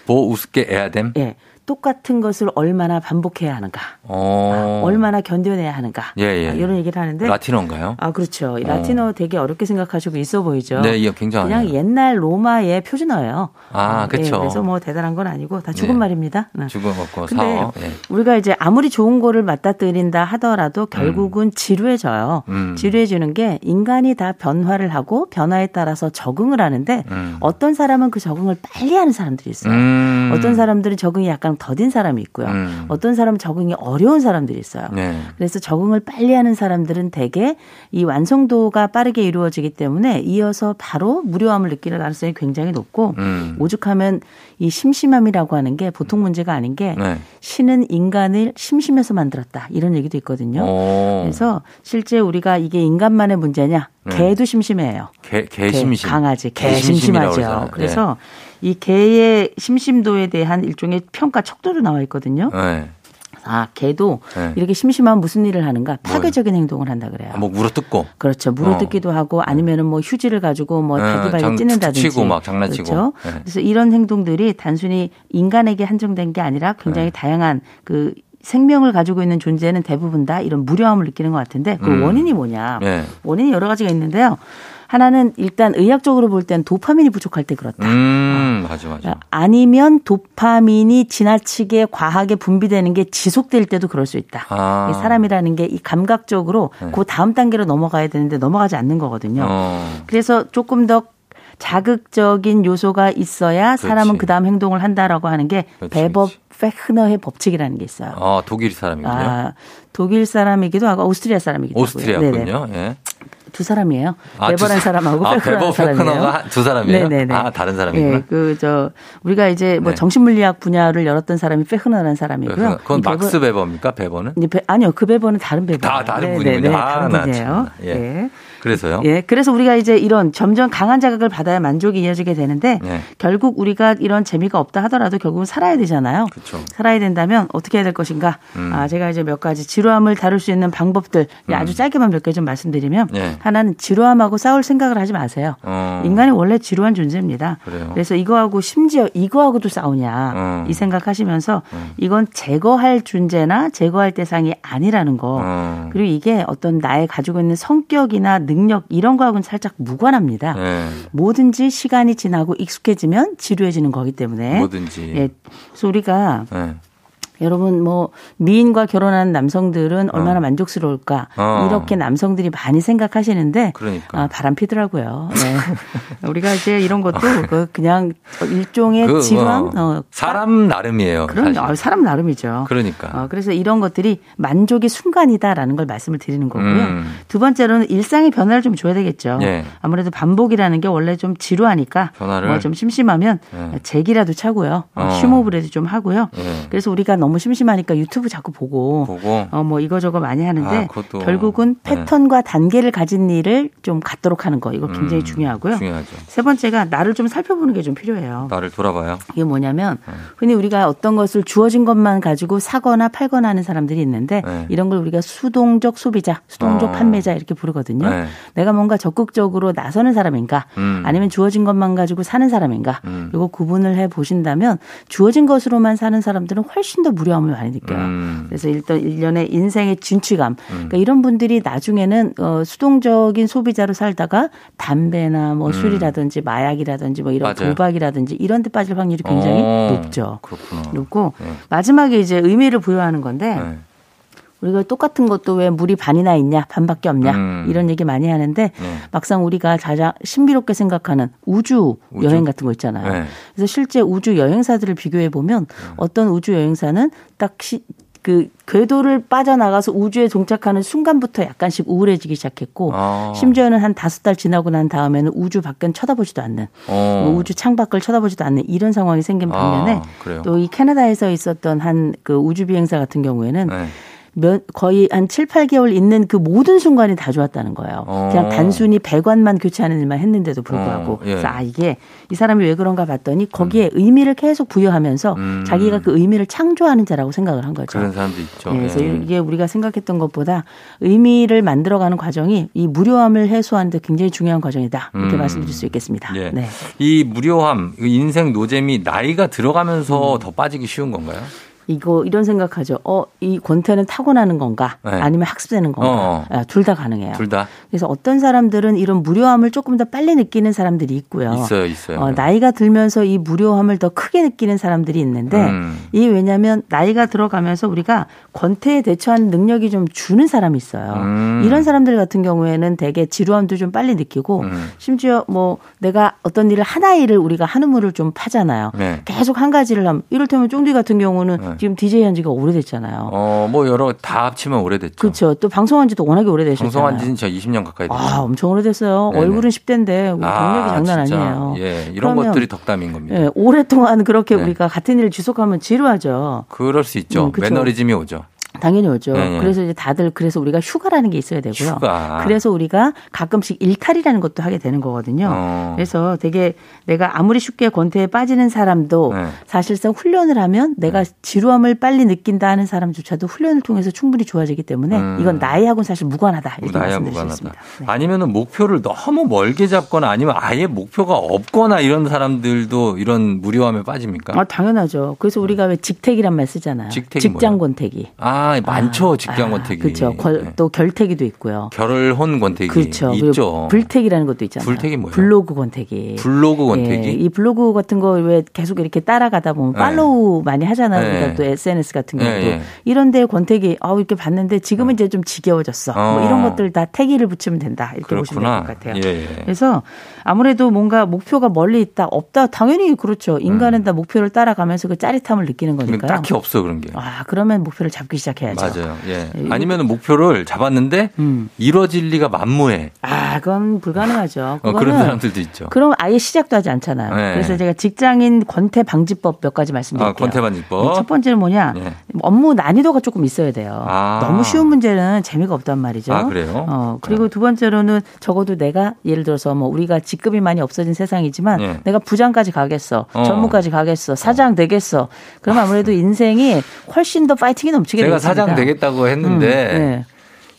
뭐 우습게 해야됨? 예. 똑같은 것을 얼마나 반복해야 하는가. 어. 얼마나 견뎌내야 하는가. 예, 예. 아, 이런 얘기를 하는데. 라틴어인가요? 아, 그렇죠. 이 라틴어 되게 어렵게 생각하시고 있어 보이죠. 네, 이거 굉장하네요. 그냥 옛날 로마의 표준어예요. 아, 어, 그쵸. 예, 그래서 뭐 대단한 건 아니고 다 죽은 네. 말입니다. 네. 죽어 먹고 근데 사어. 예. 우리가 이제 아무리 좋은 거를 맞닥뜨린다 하더라도 결국은 지루해져요. 음. 지루해지는 게 인간이 다 변화를 하고 변화에 따라서 적응을 하는데 음. 어떤 사람은 그 적응을 빨리 하는 사람들이 있어요. 음. 어떤 사람들은 적응이 약간 더딘 사람이 있고요. 음. 어떤 사람은 적응이 어려운 사람들이 있어요. 네. 그래서 적응을 빨리 하는 사람들은 대개 이 완성도가 빠르게 이루어지기 때문에 이어서 바로 무료함을 느끼는 가능성이 굉장히 높고 음. 오죽하면 이 심심함이라고 하는 게 보통 문제가 아닌 게 네. 신은 인간을 심심해서 만들었다 이런 얘기도 있거든요. 오. 그래서 실제 우리가 이게 인간만의 문제냐? 네. 개도 심심해요. 개, 개 심심. 강아지, 개 개 심심이라고 심심하죠. 그래서 이 개의 심심도에 대한 일종의 평가 척도도 나와 있거든요. 네. 아, 개도 네. 이렇게 심심하면 무슨 일을 하는가? 파괴적인 행동을 한다 그래요. 아, 뭐 물어뜯고. 그렇죠. 물어뜯기도 하고 아니면은 뭐 휴지를 가지고 뭐 네, 닭이 발에 장- 찢는다든지. 치고 막 장난치고. 그렇죠. 네. 그래서 이런 행동들이 단순히 인간에게 한정된 게 아니라 굉장히 네. 다양한 그 생명을 가지고 있는 존재는 대부분 다 이런 무료함을 느끼는 것 같은데 그 음. 원인이 뭐냐? 네. 원인이 여러 가지가 있는데요. 하나는 일단 의학적으로 볼 땐 도파민이 부족할 때 그렇다. 음, 맞아, 맞아. 아니면 도파민이 지나치게 과하게 분비되는 게 지속될 때도 그럴 수 있다. 아. 이 사람이라는 게 이 감각적으로 네. 그 다음 단계로 넘어가야 되는데 넘어가지 않는 거거든요. 어. 그래서 조금 더 자극적인 요소가 있어야 사람은 그렇지. 그 다음 행동을 한다라고 하는 게 그렇지, 그렇지. 페흐너의 법칙이라는 게 있어요. 아, 독일 사람이군요. 아, 독일 사람이기도 하고 오스트리아 사람이기도 하고요. 오스트리아군요. 네네. 예. 두 사람이에요. 아, 베버란 사- 사람하고 아, 베버 사람이에요. 두 사람이에요? 네네네. 아, 다른 사람이구나. 예, 그저 우리가 이제 뭐 네. 정신물리학 분야를 열었던 사람이 페흐너라는 사람이고요. 그건 이 베버- 막스 베버입니까? 베버는? 이제 베- 아니요, 그 베버는 다른 베버. 다 다른 분이군요. 아, 다른 나 분이에요. 참나. 예. 예. 그래서요? 예, 그래서 우리가 이제 이런 점점 강한 자극을 받아야 만족이 이어지게 되는데 네. 결국 우리가 이런 재미가 없다 하더라도 결국은 살아야 되잖아요. 그렇죠. 살아야 된다면 어떻게 해야 될 것인가? 음. 아, 제가 이제 몇 가지 지루함을 다룰 수 있는 방법들 음. 아주 짧게만 몇 개 좀 말씀드리면 네. 하나는 지루함하고 싸울 생각을 하지 마세요. 어. 인간이 원래 지루한 존재입니다. 그래요. 그래서 이거하고 심지어 이거하고도 싸우냐 어. 이 생각하시면서 이건 제거할 존재나 제거할 대상이 아니라는 거. 어. 그리고 이게 어떤 나의 가지고 있는 성격이나 능력 이런 거하고는 살짝 무관합니다. 네. 뭐든지 시간이 지나고 익숙해지면 지루해지는 거기 때문에. 뭐든지. 예. 그래서 우리가 네. 여러분 뭐 미인과 결혼한 남성들은 얼마나 만족스러울까 어. 이렇게 남성들이 많이 생각하시는데 그러니까. 아, 바람 피더라고요. 네. 우리가 이제 이런 것도 그 그냥 일종의 그, 지루함, 어, 어, 사람 나름이에요. 사실. 아, 사람 나름이죠. 그러니까. 어, 그래서 이런 것들이 만족의 순간이다라는 걸 말씀을 드리는 거고요. 음. 두 번째로는 일상의 변화를 좀 줘야 되겠죠. 예. 아무래도 반복이라는 게 원래 좀 지루하니까 변화를. 뭐좀 심심하면 예. 잭이라도 차고요. 어, 어. 심호흡이라도 좀 하고요. 예. 그래서 우리가 너무 심심하니까 유튜브 자꾸 보고 보고. 어, 뭐 이거저거 많이 하는데 아. 결국은 네. 패턴과 단계를 가진 일을 좀 갖도록 하는 거 이거 굉장히 음, 중요하고요. 중요하죠. 세 번째가 나를 좀 살펴보는 게 좀 필요해요. 나를 돌아봐요. 이게 뭐냐면 네. 흔히 우리가 어떤 것을 주어진 것만 가지고 사거나 팔거나 하는 사람들이 있는데 네. 이런 걸 우리가 수동적 소비자, 수동적 어. 판매자 이렇게 부르거든요. 네. 내가 뭔가 적극적으로 나서는 사람인가 음. 아니면 주어진 것만 가지고 사는 사람인가 음. 이거 구분을 해 보신다면 주어진 것으로만 사는 사람들은 훨씬 더 무료함을 많이 느껴요. 음. 그래서 일단 일련의 인생의 진취감. 그러니까 이런 분들이 나중에는 어, 수동적인 소비자로 살다가 담배나 뭐 음. 술이라든지 마약이라든지 뭐 이런 맞아요. 도박이라든지 이런 데 빠질 확률이 굉장히 어, 높죠. 그렇구나. 높고 네. 마지막에 이제 의미를 부여하는 건데 네. 우리가 똑같은 것도 왜 물이 반이나 있냐 반밖에 없냐 음. 이런 얘기 많이 하는데 네. 막상 우리가 가장 신비롭게 생각하는 우주, 우주? 여행 같은 거 있잖아요. 네. 그래서 실제 우주 여행사들을 비교해 보면 어떤 우주 여행사는 딱 시, 그 궤도를 빠져나가서 우주에 동착하는 순간부터 약간씩 우울해지기 시작했고 아. 심지어는 한 다섯 달 지나고 난 다음에는 우주 밖은 쳐다보지도 않는 어. 뭐 우주 창 밖을 쳐다보지도 않는 이런 상황이 생긴 반면에 아, 그래요? 또이 캐나다에서 있었던 한 그 우주 비행사 같은 경우에는 네. 몇, 거의 한 7, 8개월 있는 그 모든 순간이 다 좋았다는 거예요. 어. 그냥 단순히 배관만 교체하는 일만 했는데도 불구하고. 어, 예. 그래서 아, 이게 이 사람이 왜 그런가 봤더니 거기에 의미를 계속 부여하면서 음. 자기가 그 의미를 창조하는 자라고 생각을 한 거죠. 그런 사람도 있죠. 예, 그래서 예. 이게 우리가 생각했던 것보다 의미를 만들어가는 과정이 이 무료함을 해소하는데 굉장히 중요한 과정이다. 이렇게 음. 말씀드릴 수 있겠습니다. 예. 네. 이 무료함, 이 인생 노잼이 나이가 음. 들어가면서 더 빠지기 쉬운 건가요? 이거 이런 생각하죠. 어, 이 권태는 타고나는 건가? 네. 아니면 학습되는 건가? 어. 둘다 가능해요. 둘 다 그래서 어떤 사람들은 이런 무료함을 조금 더 빨리 느끼는 사람들이 있고요. 있어요, 있어요. 어, 나이가 들면서 이 무료함을 더 크게 느끼는 사람들이 있는데 음. 이 왜냐하면 나이가 들어가면서 우리가 권태에 대처하는 능력이 좀 주는 사람이 있어요. 음. 이런 사람들 같은 경우에는 되게 지루함도 좀 빨리 느끼고 음. 심지어 뭐 내가 어떤 일을 하나 일을 우리가 한우물을 좀 파잖아요. 네. 계속 한 가지를 하면 이를테면 쫑디 같은 경우는 네. 지금 DJ 한 지가 오래됐잖아요. 어, 뭐 여러 다 합치면 오래됐죠. 그렇죠. 또 방송한 지도 워낙에 오래되셨잖아요. 방송한 지는 저 20년 가까이 됐죠. 아, 엄청 오래됐어요. 네네. 얼굴은 10대인데 우리 경력이 장난 진짜. 아니에요. 예, 이런 것들이 덕담인 겁니다. 예, 오랫동안 그렇게 네. 우리가 같은 일을 지속하면 지루하죠. 그럴 수 있죠. 음. 매너리즘이 오죠. 당연히 오죠. 네, 네. 그래서 이제 다들 그래서 우리가 휴가라는 게 있어야 되고요. 휴가. 그래서 우리가 가끔씩 일탈이라는 것도 하게 되는 거거든요. 어. 그래서 되게 내가 아무리 쉽게 권태에 빠지는 사람도 네. 사실상 훈련을 하면 내가 지루함을 빨리 느낀다 하는 사람조차도 훈련을 통해서 충분히 좋아지기 때문에 음. 이건 나이하고는 사실 무관하다 이렇게 말씀드릴 수 무관하다. 있습니다. 네. 아니면은 목표를 너무 멀게 잡거나 아니면 아예 목표가 없거나 이런 사람들도 이런 무료함에 빠집니까? 아, 당연하죠. 그래서 우리가 왜 직택이란 말 쓰잖아요. 직택이 직장? 권태기. 아, 많죠. 직장 권태기. 그렇죠. 네. 또 결태기도 있고요. 결혼 권태기 그렇죠. 있죠. 불택이라는 것도 있잖아요. 불택이 뭐예요? 블로그 권태기. 블로그 권태기. 예, 이 블로그 같은 거 왜 계속 이렇게 따라가다 보면 네. 팔로우 많이 하잖아요. 네. 우리가 또 SNS 같은 경우도. 예, 예. 이런 데 권태기, 아우, 이렇게 봤는데 지금은 이제 좀 지겨워졌어. 뭐 어. 이런 것들 다 태기를 붙이면 된다. 이렇게 보시면 될 그렇구나. 것 같아요. 예, 예. 그래서 아무래도 뭔가 목표가 멀리 있다, 없다. 당연히 그렇죠. 인간은 다 목표를 따라가면서 그 짜릿함을 느끼는 그건 거니까요. 음. 딱히 없어 그런 게. 아, 그러면 목표를 잡기 시작해야 노력해야죠. 맞아요. 예. 아니면 목표를 잡았는데 음. 이뤄질 리가 만무해. 아, 그건 불가능하죠. 어, 그런 사람들도 있죠. 그럼 아예 시작도 하지 않잖아요. 네. 그래서 제가 직장인 권태 방지법 몇 가지 말씀드릴게요. 아, 권태 방지법. 첫 번째는 뭐냐? 예. 업무 난이도가 조금 있어야 돼요. 아. 너무 쉬운 문제는 재미가 없단 말이죠. 아, 그래요? 어, 그리고 두 번째로는 적어도 내가 예를 들어서 뭐 우리가 직급이 많이 없어진 세상이지만 예. 내가 부장까지 가겠어. 어. 전무까지 가겠어. 사장 되겠어. 그럼 아무래도 인생이 훨씬 더 파이팅이 넘치게 되겠습니다. 사장 되겠다고 했는데 음, 네.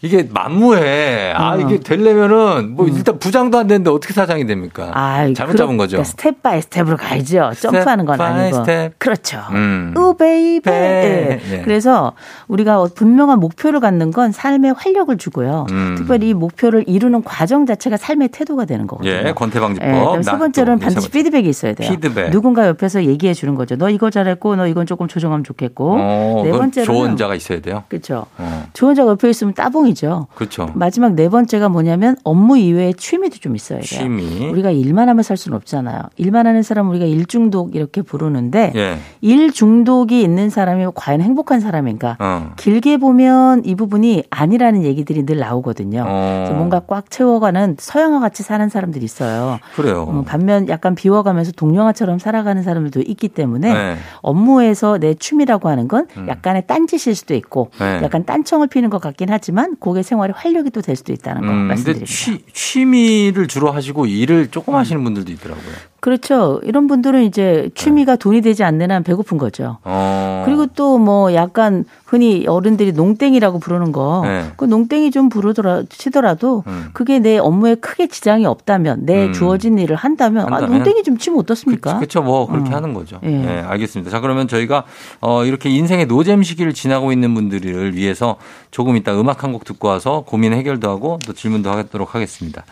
이게 만무해. 아 어. 이게 되려면은 뭐 일단 부장도 안 되는데 어떻게 사장이 됩니까? 아, 잘못 잡은 거죠. 그러니까 step by step으로 가야죠. 점프하는 건 아니고. 스텝. 그렇죠. 음. ooh baby. 네. 예. 그래서 우리가 분명한 목표를 갖는 건 삶의 활력을 주고요. 음. 특별히 이 목표를 이루는 과정 자체가 삶의 태도가 되는 거거든요. 예, 권태방지법. 예, 그다음에 세 나- 번째로는 또, 반드시. 피드백이 있어야 돼요. 피드백. 누군가 옆에서 얘기해 주는 거죠. 너 이거 잘했고, 너 이건 조금 조정하면 좋겠고. 어, 네 그건 번째로는 조언자가 있어야 돼요. 그렇죠. 어, 조언자가 옆에 있으면 따봉이 죠. 그렇죠. 마지막 네 번째가 뭐냐면 업무 이외에 취미도 좀 있어야 돼요. 취미. 우리가 일만 하면 살 수는 없잖아요. 일만 하는 사람 우리가 일 중독 이렇게 부르는데 예. 일 중독이 있는 사람이 과연 행복한 사람인가? 어. 길게 보면 이 부분이 아니라는 얘기들이 늘 나오거든요. 어. 그래서 뭔가 꽉 채워가는 서양화 같이 사는 사람들이 있어요. 그래요. 어, 반면 약간 비워가면서 동령화처럼 살아가는 사람들도 있기 때문에 네. 업무에서 내 취미라고 하는 건 음. 약간의 딴짓일 수도 있고 네. 약간 딴청을 피는 것 같긴 하지만 그게 생활의 활력이 또 될 수도 있다는 거 음, 말씀드립니다. 취, 취미를 주로 하시고 일을 조금 하시는 분들도 있더라고요. 그렇죠. 이런 분들은 이제 취미가 돈이 되지 않는 한 배고픈 거죠. 어. 그리고 또 뭐 약간 흔히 어른들이 농땡이라고 부르는 거, 네. 그 농땡이 좀 부르더라 치더라도 음. 그게 내 업무에 크게 지장이 없다면 내 음. 주어진 일을 한다면, 아 한다면? 농땡이 좀 치면 어떻습니까? 그렇죠. 뭐 그렇게 어. 하는 거죠. 예. 예. 알겠습니다. 자, 그러면 저희가 어 이렇게 인생의 노잼 시기를 지나고 있는 분들을 위해서 조금 이따 음악 한 곡 듣고 와서 고민 해결도 하고 또 질문도 하도록 하겠습니다.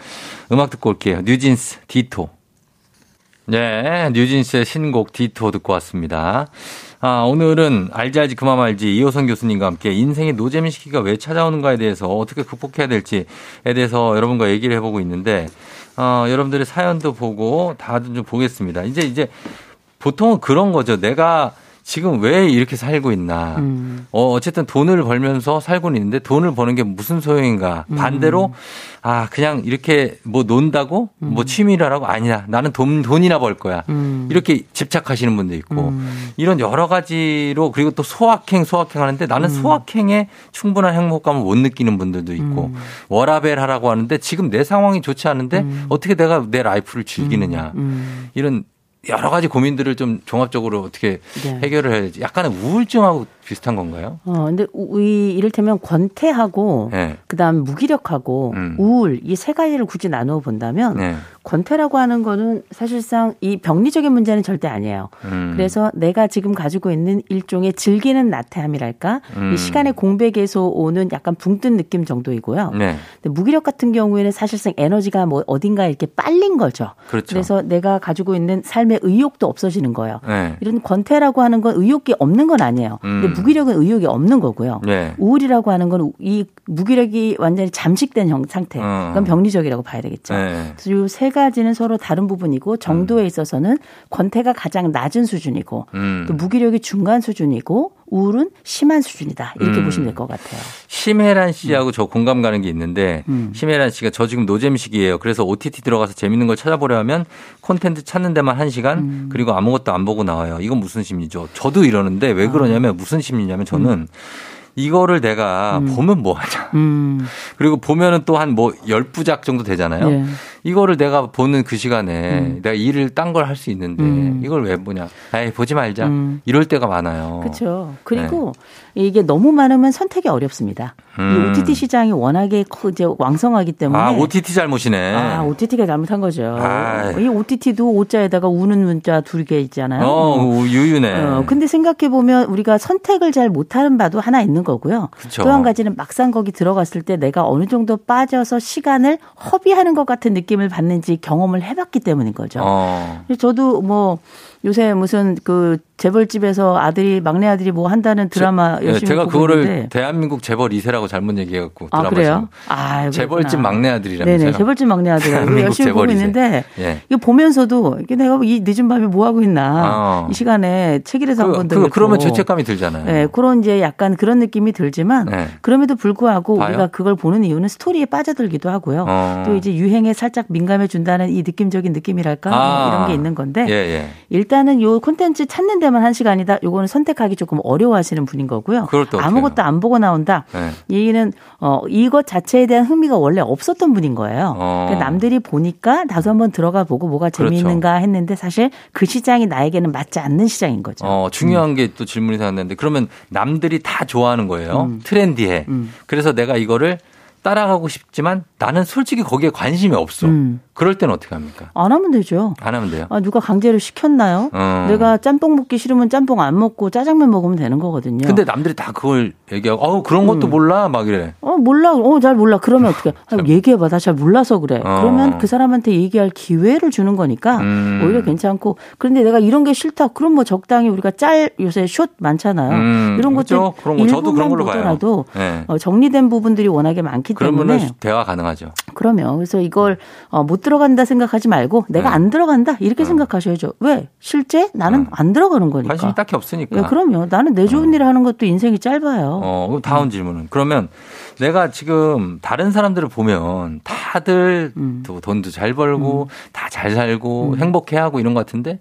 음악 듣고 올게요. 뉴진스 디토. 네, 뉴진스의 신곡 디토 듣고 왔습니다. 아, 오늘은 알지 알지 그만 말지 이호선 교수님과 함께 인생의 노잼 시기가 왜 찾아오는가에 대해서 어떻게 극복해야 될지에 대해서 여러분과 얘기를 해보고 있는데, 어, 여러분들의 사연도 보고 다들 좀 보겠습니다. 이제 이제 보통은 그런 거죠. 내가 지금 왜 이렇게 살고 있나. 음. 어, 어쨌든 돈을 벌면서 살고는 있는데 돈을 버는 게 무슨 소용인가. 음. 반대로, 아, 그냥 이렇게 뭐 논다고? 뭐 취미라라고? 아니야. 나는 돈, 돈이나 벌 거야. 음. 이렇게 집착하시는 분도 있고. 음. 이런 여러 가지로 그리고 또 소확행, 소확행 하는데 나는 음. 소확행에 충분한 행복감을 못 느끼는 분들도 있고 음. 워라밸 하라고 하는데 지금 내 상황이 좋지 않은데 어떻게 내가 내 life를 즐기느냐. 음. 이런 여러 가지 고민들을 좀 종합적으로 어떻게 네. 해결을 해야지. 약간의 우울증하고 비슷한 건가요? 어, 근데 우- 이 이를테면 권태하고 네. 그다음 무기력하고 음. 우울 이 세 가지를 굳이 나누어 본다면 네. 권태라고 하는 거는 사실상 이 병리적인 문제는 절대 아니에요. 음. 그래서 내가 지금 가지고 있는 일종의 즐기는 나태함이랄까 음. 이 시간의 공백에서 오는 약간 붕뜬 느낌 정도이고요. 네. 근데 무기력 같은 경우에는 사실상 에너지가 뭐 어딘가 이렇게 빨린 거죠. 그렇죠. 래서 내가 가지고 있는 삶의 의욕도 없어지는 거예요. 네. 이런 권태라고 하는 건 의욕이 없는 건 아니에요. 음. 근데 무기력은 의욕이 없는 거고요. 네. 우울이라고 하는 건 이 무기력이 완전히 잠식된 형 상태. 어. 그건 병리적이라고 봐야 되겠죠. 네. 그래서 이 세 가지는 서로 다른 부분이고 정도에 있어서는 권태가 가장 낮은 수준이고 음. 또 무기력이 중간 수준이고 우울은 심한 수준이다. 이렇게 음. 보시면 될 것 같아요. 심혜란 씨하고 저 공감 가는 게 있는데 음. 심혜란 씨가 저 지금 노잼 시기예요. 그래서 OTT 들어가서 재밌는 걸 찾아보려 하면 콘텐츠 찾는 데만 한 시간 음. 그리고 아무것도 안 보고 나와요. 이건 무슨 심리죠? 저도 이러는데 아. 왜 그러냐면 무슨 심리냐면 저는 이거를 내가 보면 뭐 하냐. 음. 그리고 보면은 또 한 뭐 열부작 정도 되잖아요. 예. 이거를 내가 보는 그 시간에 내가 일을 딴 걸 할 수 있는데 음. 이걸 왜 보냐. 에이, 보지 말자. 음. 이럴 때가 많아요. 그렇죠. 그리고 이게 너무 많으면 선택이 어렵습니다. 이 음. OTT 시장이 워낙에 커- 이제 왕성하기 때문에 아, OTT 잘못이네. 아, OTT가 잘못한 거죠. 아이. 이 OTT도 오자에다가 우는 문자 두 개 있잖아요. 어, 유유네. 어, 근데 생각해 보면 우리가 선택을 잘 못하는 바도 하나 있는 거고요. 또 한 가지는 막상 거기 들어갔을 때 내가 어느 정도 빠져서 시간을 허비하는 것 같은 느낌 을 받는지 경험을 해봤기 때문인 거죠. 어. 저도 뭐 요새 무슨 그 재벌집에서 아들이 막내 아들이 뭐 한다는 드라마 제, 열심히 제가 보고 그거를 있는데. 대한민국 재벌 2세라고 잘못 얘기해갖고 아 드라마 그래요? 아 재벌집. 막내 아들이라면서요? 네네 재벌집 막내 아들 대한민국 열심히 보고 재벌 이세. 있는데 예. 이거 보면서도 이게 내가 이 늦은 밤에 뭐 하고 있나 어. 이 시간에 책이라서 한 그, 건데 그, 그러면 죄책감이 들잖아요. 네, 그런 이제 약간 그런 느낌이 들지만 네. 그럼에도 불구하고 봐요? 우리가 그걸 보는 이유는 스토리에 빠져들기도 하고요. 어. 또 이제 유행에 살짝 민감해 준다는 이 느낌적인 느낌이랄까 뭐 아. 이런 게 있는 건데 예, 예. 일단은 요 콘텐츠 찾는 데만 한 시간이다. 요거는 선택하기 조금 어려워하시는 분인 거고요. 아무것도 안 보고 나온다. 네. 이 얘기는 어 이것 자체에 대한 흥미가 원래 없었던 분인 거예요. 어. 그러니까 남들이 보니까 나도 한번 들어가 보고 뭐가 그렇죠. 재미있는가 했는데 사실 그 시장이 나에게는 맞지 않는 시장인 거죠. 어, 중요한 게또 질문이 생겼는데 그러면 남들이 다 좋아하는 거예요. 음. 트렌디해. 음. 그래서 내가 이거를 따라가고 싶지만 나는 솔직히 거기에 관심이 없어. 음. 그럴 때는 어떻게 합니까? 안 하면 되죠. 안 하면 돼요. 아, 누가 강제로 시켰나요? 어. 내가 짬뽕 먹기 싫으면 짬뽕 안 먹고 짜장면 먹으면 되는 거거든요. 근데 남들이 다 그걸 얘기하고, 어우, 그런 것도 음. 몰라? 막 이래. 어 몰라, 어 잘 몰라. 그러면 어떻게? 아, 얘기해 봐. 나 잘 몰라서 그래. 어. 그러면 그 사람한테 얘기할 기회를 주는 거니까 음. 오히려 괜찮고. 그런데 내가 이런 게 싫다. 그럼 뭐 적당히 우리가 짤 요새 숏 많잖아요. 음, 이런 것들 그렇죠. 그런 거 저도 그런 걸로. 보더라도 네. 어, 정리된 부분들이 워낙에 많기 때문에 대화 가능하죠. 그러면 그래서 이걸 어, 못들 어간다 생각하지 말고 내가 네. 안 들어간다 이렇게 생각하셔야죠. 왜? 실제 나는 안 들어가는 거니까. 관심이 딱히 없으니까. 예, 그럼요. 나는 내 좋은 일을 하는 것도 인생이 짧아요. 어, 그럼 다음 질문은. 그러면 내가 지금 다른 사람들을 보면 다들 음. 또 돈도 잘 벌고 다잘 살고 행복해하고 이런 것 같은데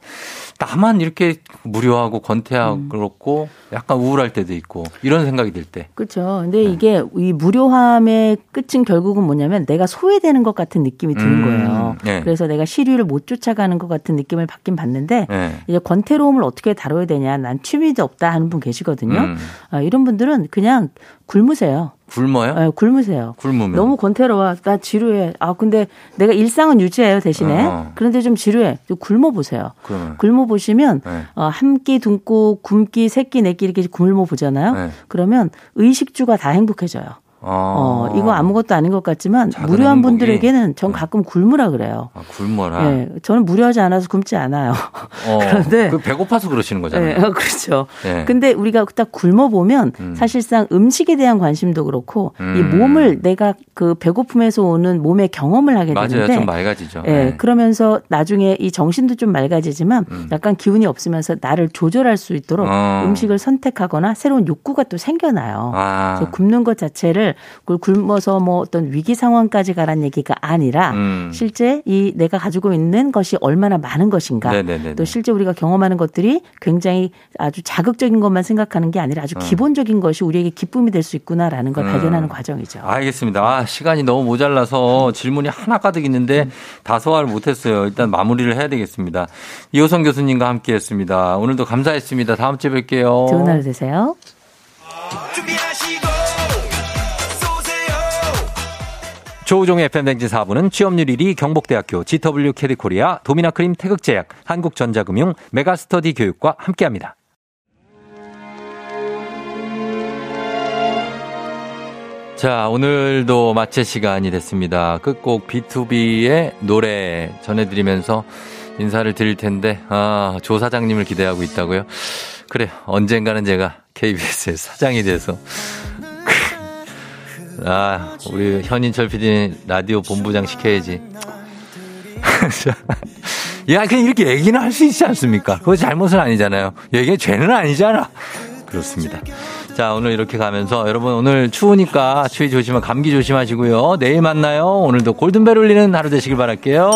나만 이렇게 무료하고 음. 권태하고 그렇고 약간 우울할 때도 있고 이런 생각이 들 때. 그렇죠. 네. 근데 이게 이 무료함의 끝은 결국은 뭐냐면 내가 소외되는 것 같은 느낌이 드는 음, 거예요. 네. 그래서 내가 시류를 못 쫓아가는 것 같은 느낌을 받긴 받는데 네. 이제 권태로움을 어떻게 다뤄야 되냐. 난 취미도 없다 하는 분 계시거든요. 음. 아, 이런 분들은 그냥 굶으세요. 굶어요? 아, 굶으세요. 굶으면. 너무 권태로워. 나 지루해. 아, 근데 내가 일상은 유지해요, 대신에. 어. 그런데 좀 지루해. 좀 굶어 보세요. 그러면. 굶어 보시면, 네. 어, 한 끼, 두 끼, 굶기, 세 끼, 네끼 이렇게 굶어 보잖아요. 네. 그러면 의식주가 다 행복해져요. 어, 이거 아무것도 아닌 것 같지만 무료한 행복이. 분들에게는 전 가끔 굶으라 그래요. 아, 굶어라. 예, 저는 무료하지 않아서 굶지 않아요. 어, 그런데 그 배고파서 그러시는 거잖아요. 예, 그렇죠. 예. 근데 우리가 딱 굶어 보면 음. 사실상 음식에 대한 관심도 그렇고 이 음. 몸을 내가 그 배고픔에서 오는 몸의 경험을 하게 맞아요. 되는데 좀 맑아지죠. 예, 네. 그러면서 나중에 이 정신도 좀 맑아지지만 음. 약간 기운이 없으면서 나를 조절할 수 있도록 어. 음식을 선택하거나 새로운 욕구가 또 생겨나요. 아. 그래서 굶는 것 자체를 그걸 굶어서 뭐 어떤 위기 상황까지 가란 얘기가 아니라 음. 실제 이 내가 가지고 있는 것이 얼마나 많은 것인가 네네네네. 또 실제 우리가 경험하는 것들이 굉장히 아주 자극적인 것만 생각하는 게 아니라 아주 어. 기본적인 것이 우리에게 기쁨이 될 수 있구나라는 걸 음. 발견하는 과정이죠. 알겠습니다. 아, 시간이 너무 모자라서 질문이 하나 가득 있는데 다 소화를 못했어요. 일단 마무리를 해야 되겠습니다. 이호성 교수님과 함께했습니다. 오늘도 감사했습니다. 다음 주에 뵐게요. 좋은 하루 되세요. 조우종의 FM댕진 4부는 취업률 1위 경복대학교 GW 캐디코리아 도미나크림 태극제약 한국전자금융 메가스터디 교육과 함께합니다. 자, 오늘도 마칠 시간이 됐습니다. 끝곡 B2B의 노래 전해드리면서 인사를 드릴 텐데, 아, 조 사장님을 기대하고 있다고요? 그래, 언젠가는 제가 KBS의 사장이 돼서. 아, 우리 현인철 PD 라디오 본부장 시켜야지. 야, 그냥 이렇게 얘기는 할 수 있지 않습니까? 그거 잘못은 아니잖아요. 얘기 죄는 아니잖아. 그렇습니다. 자, 오늘 이렇게 가면서 여러분 오늘 추우니까 추위 조심하, 감기 조심하시고요. 내일 만나요. 오늘도 골든벨 울리는 하루 되시길 바랄게요.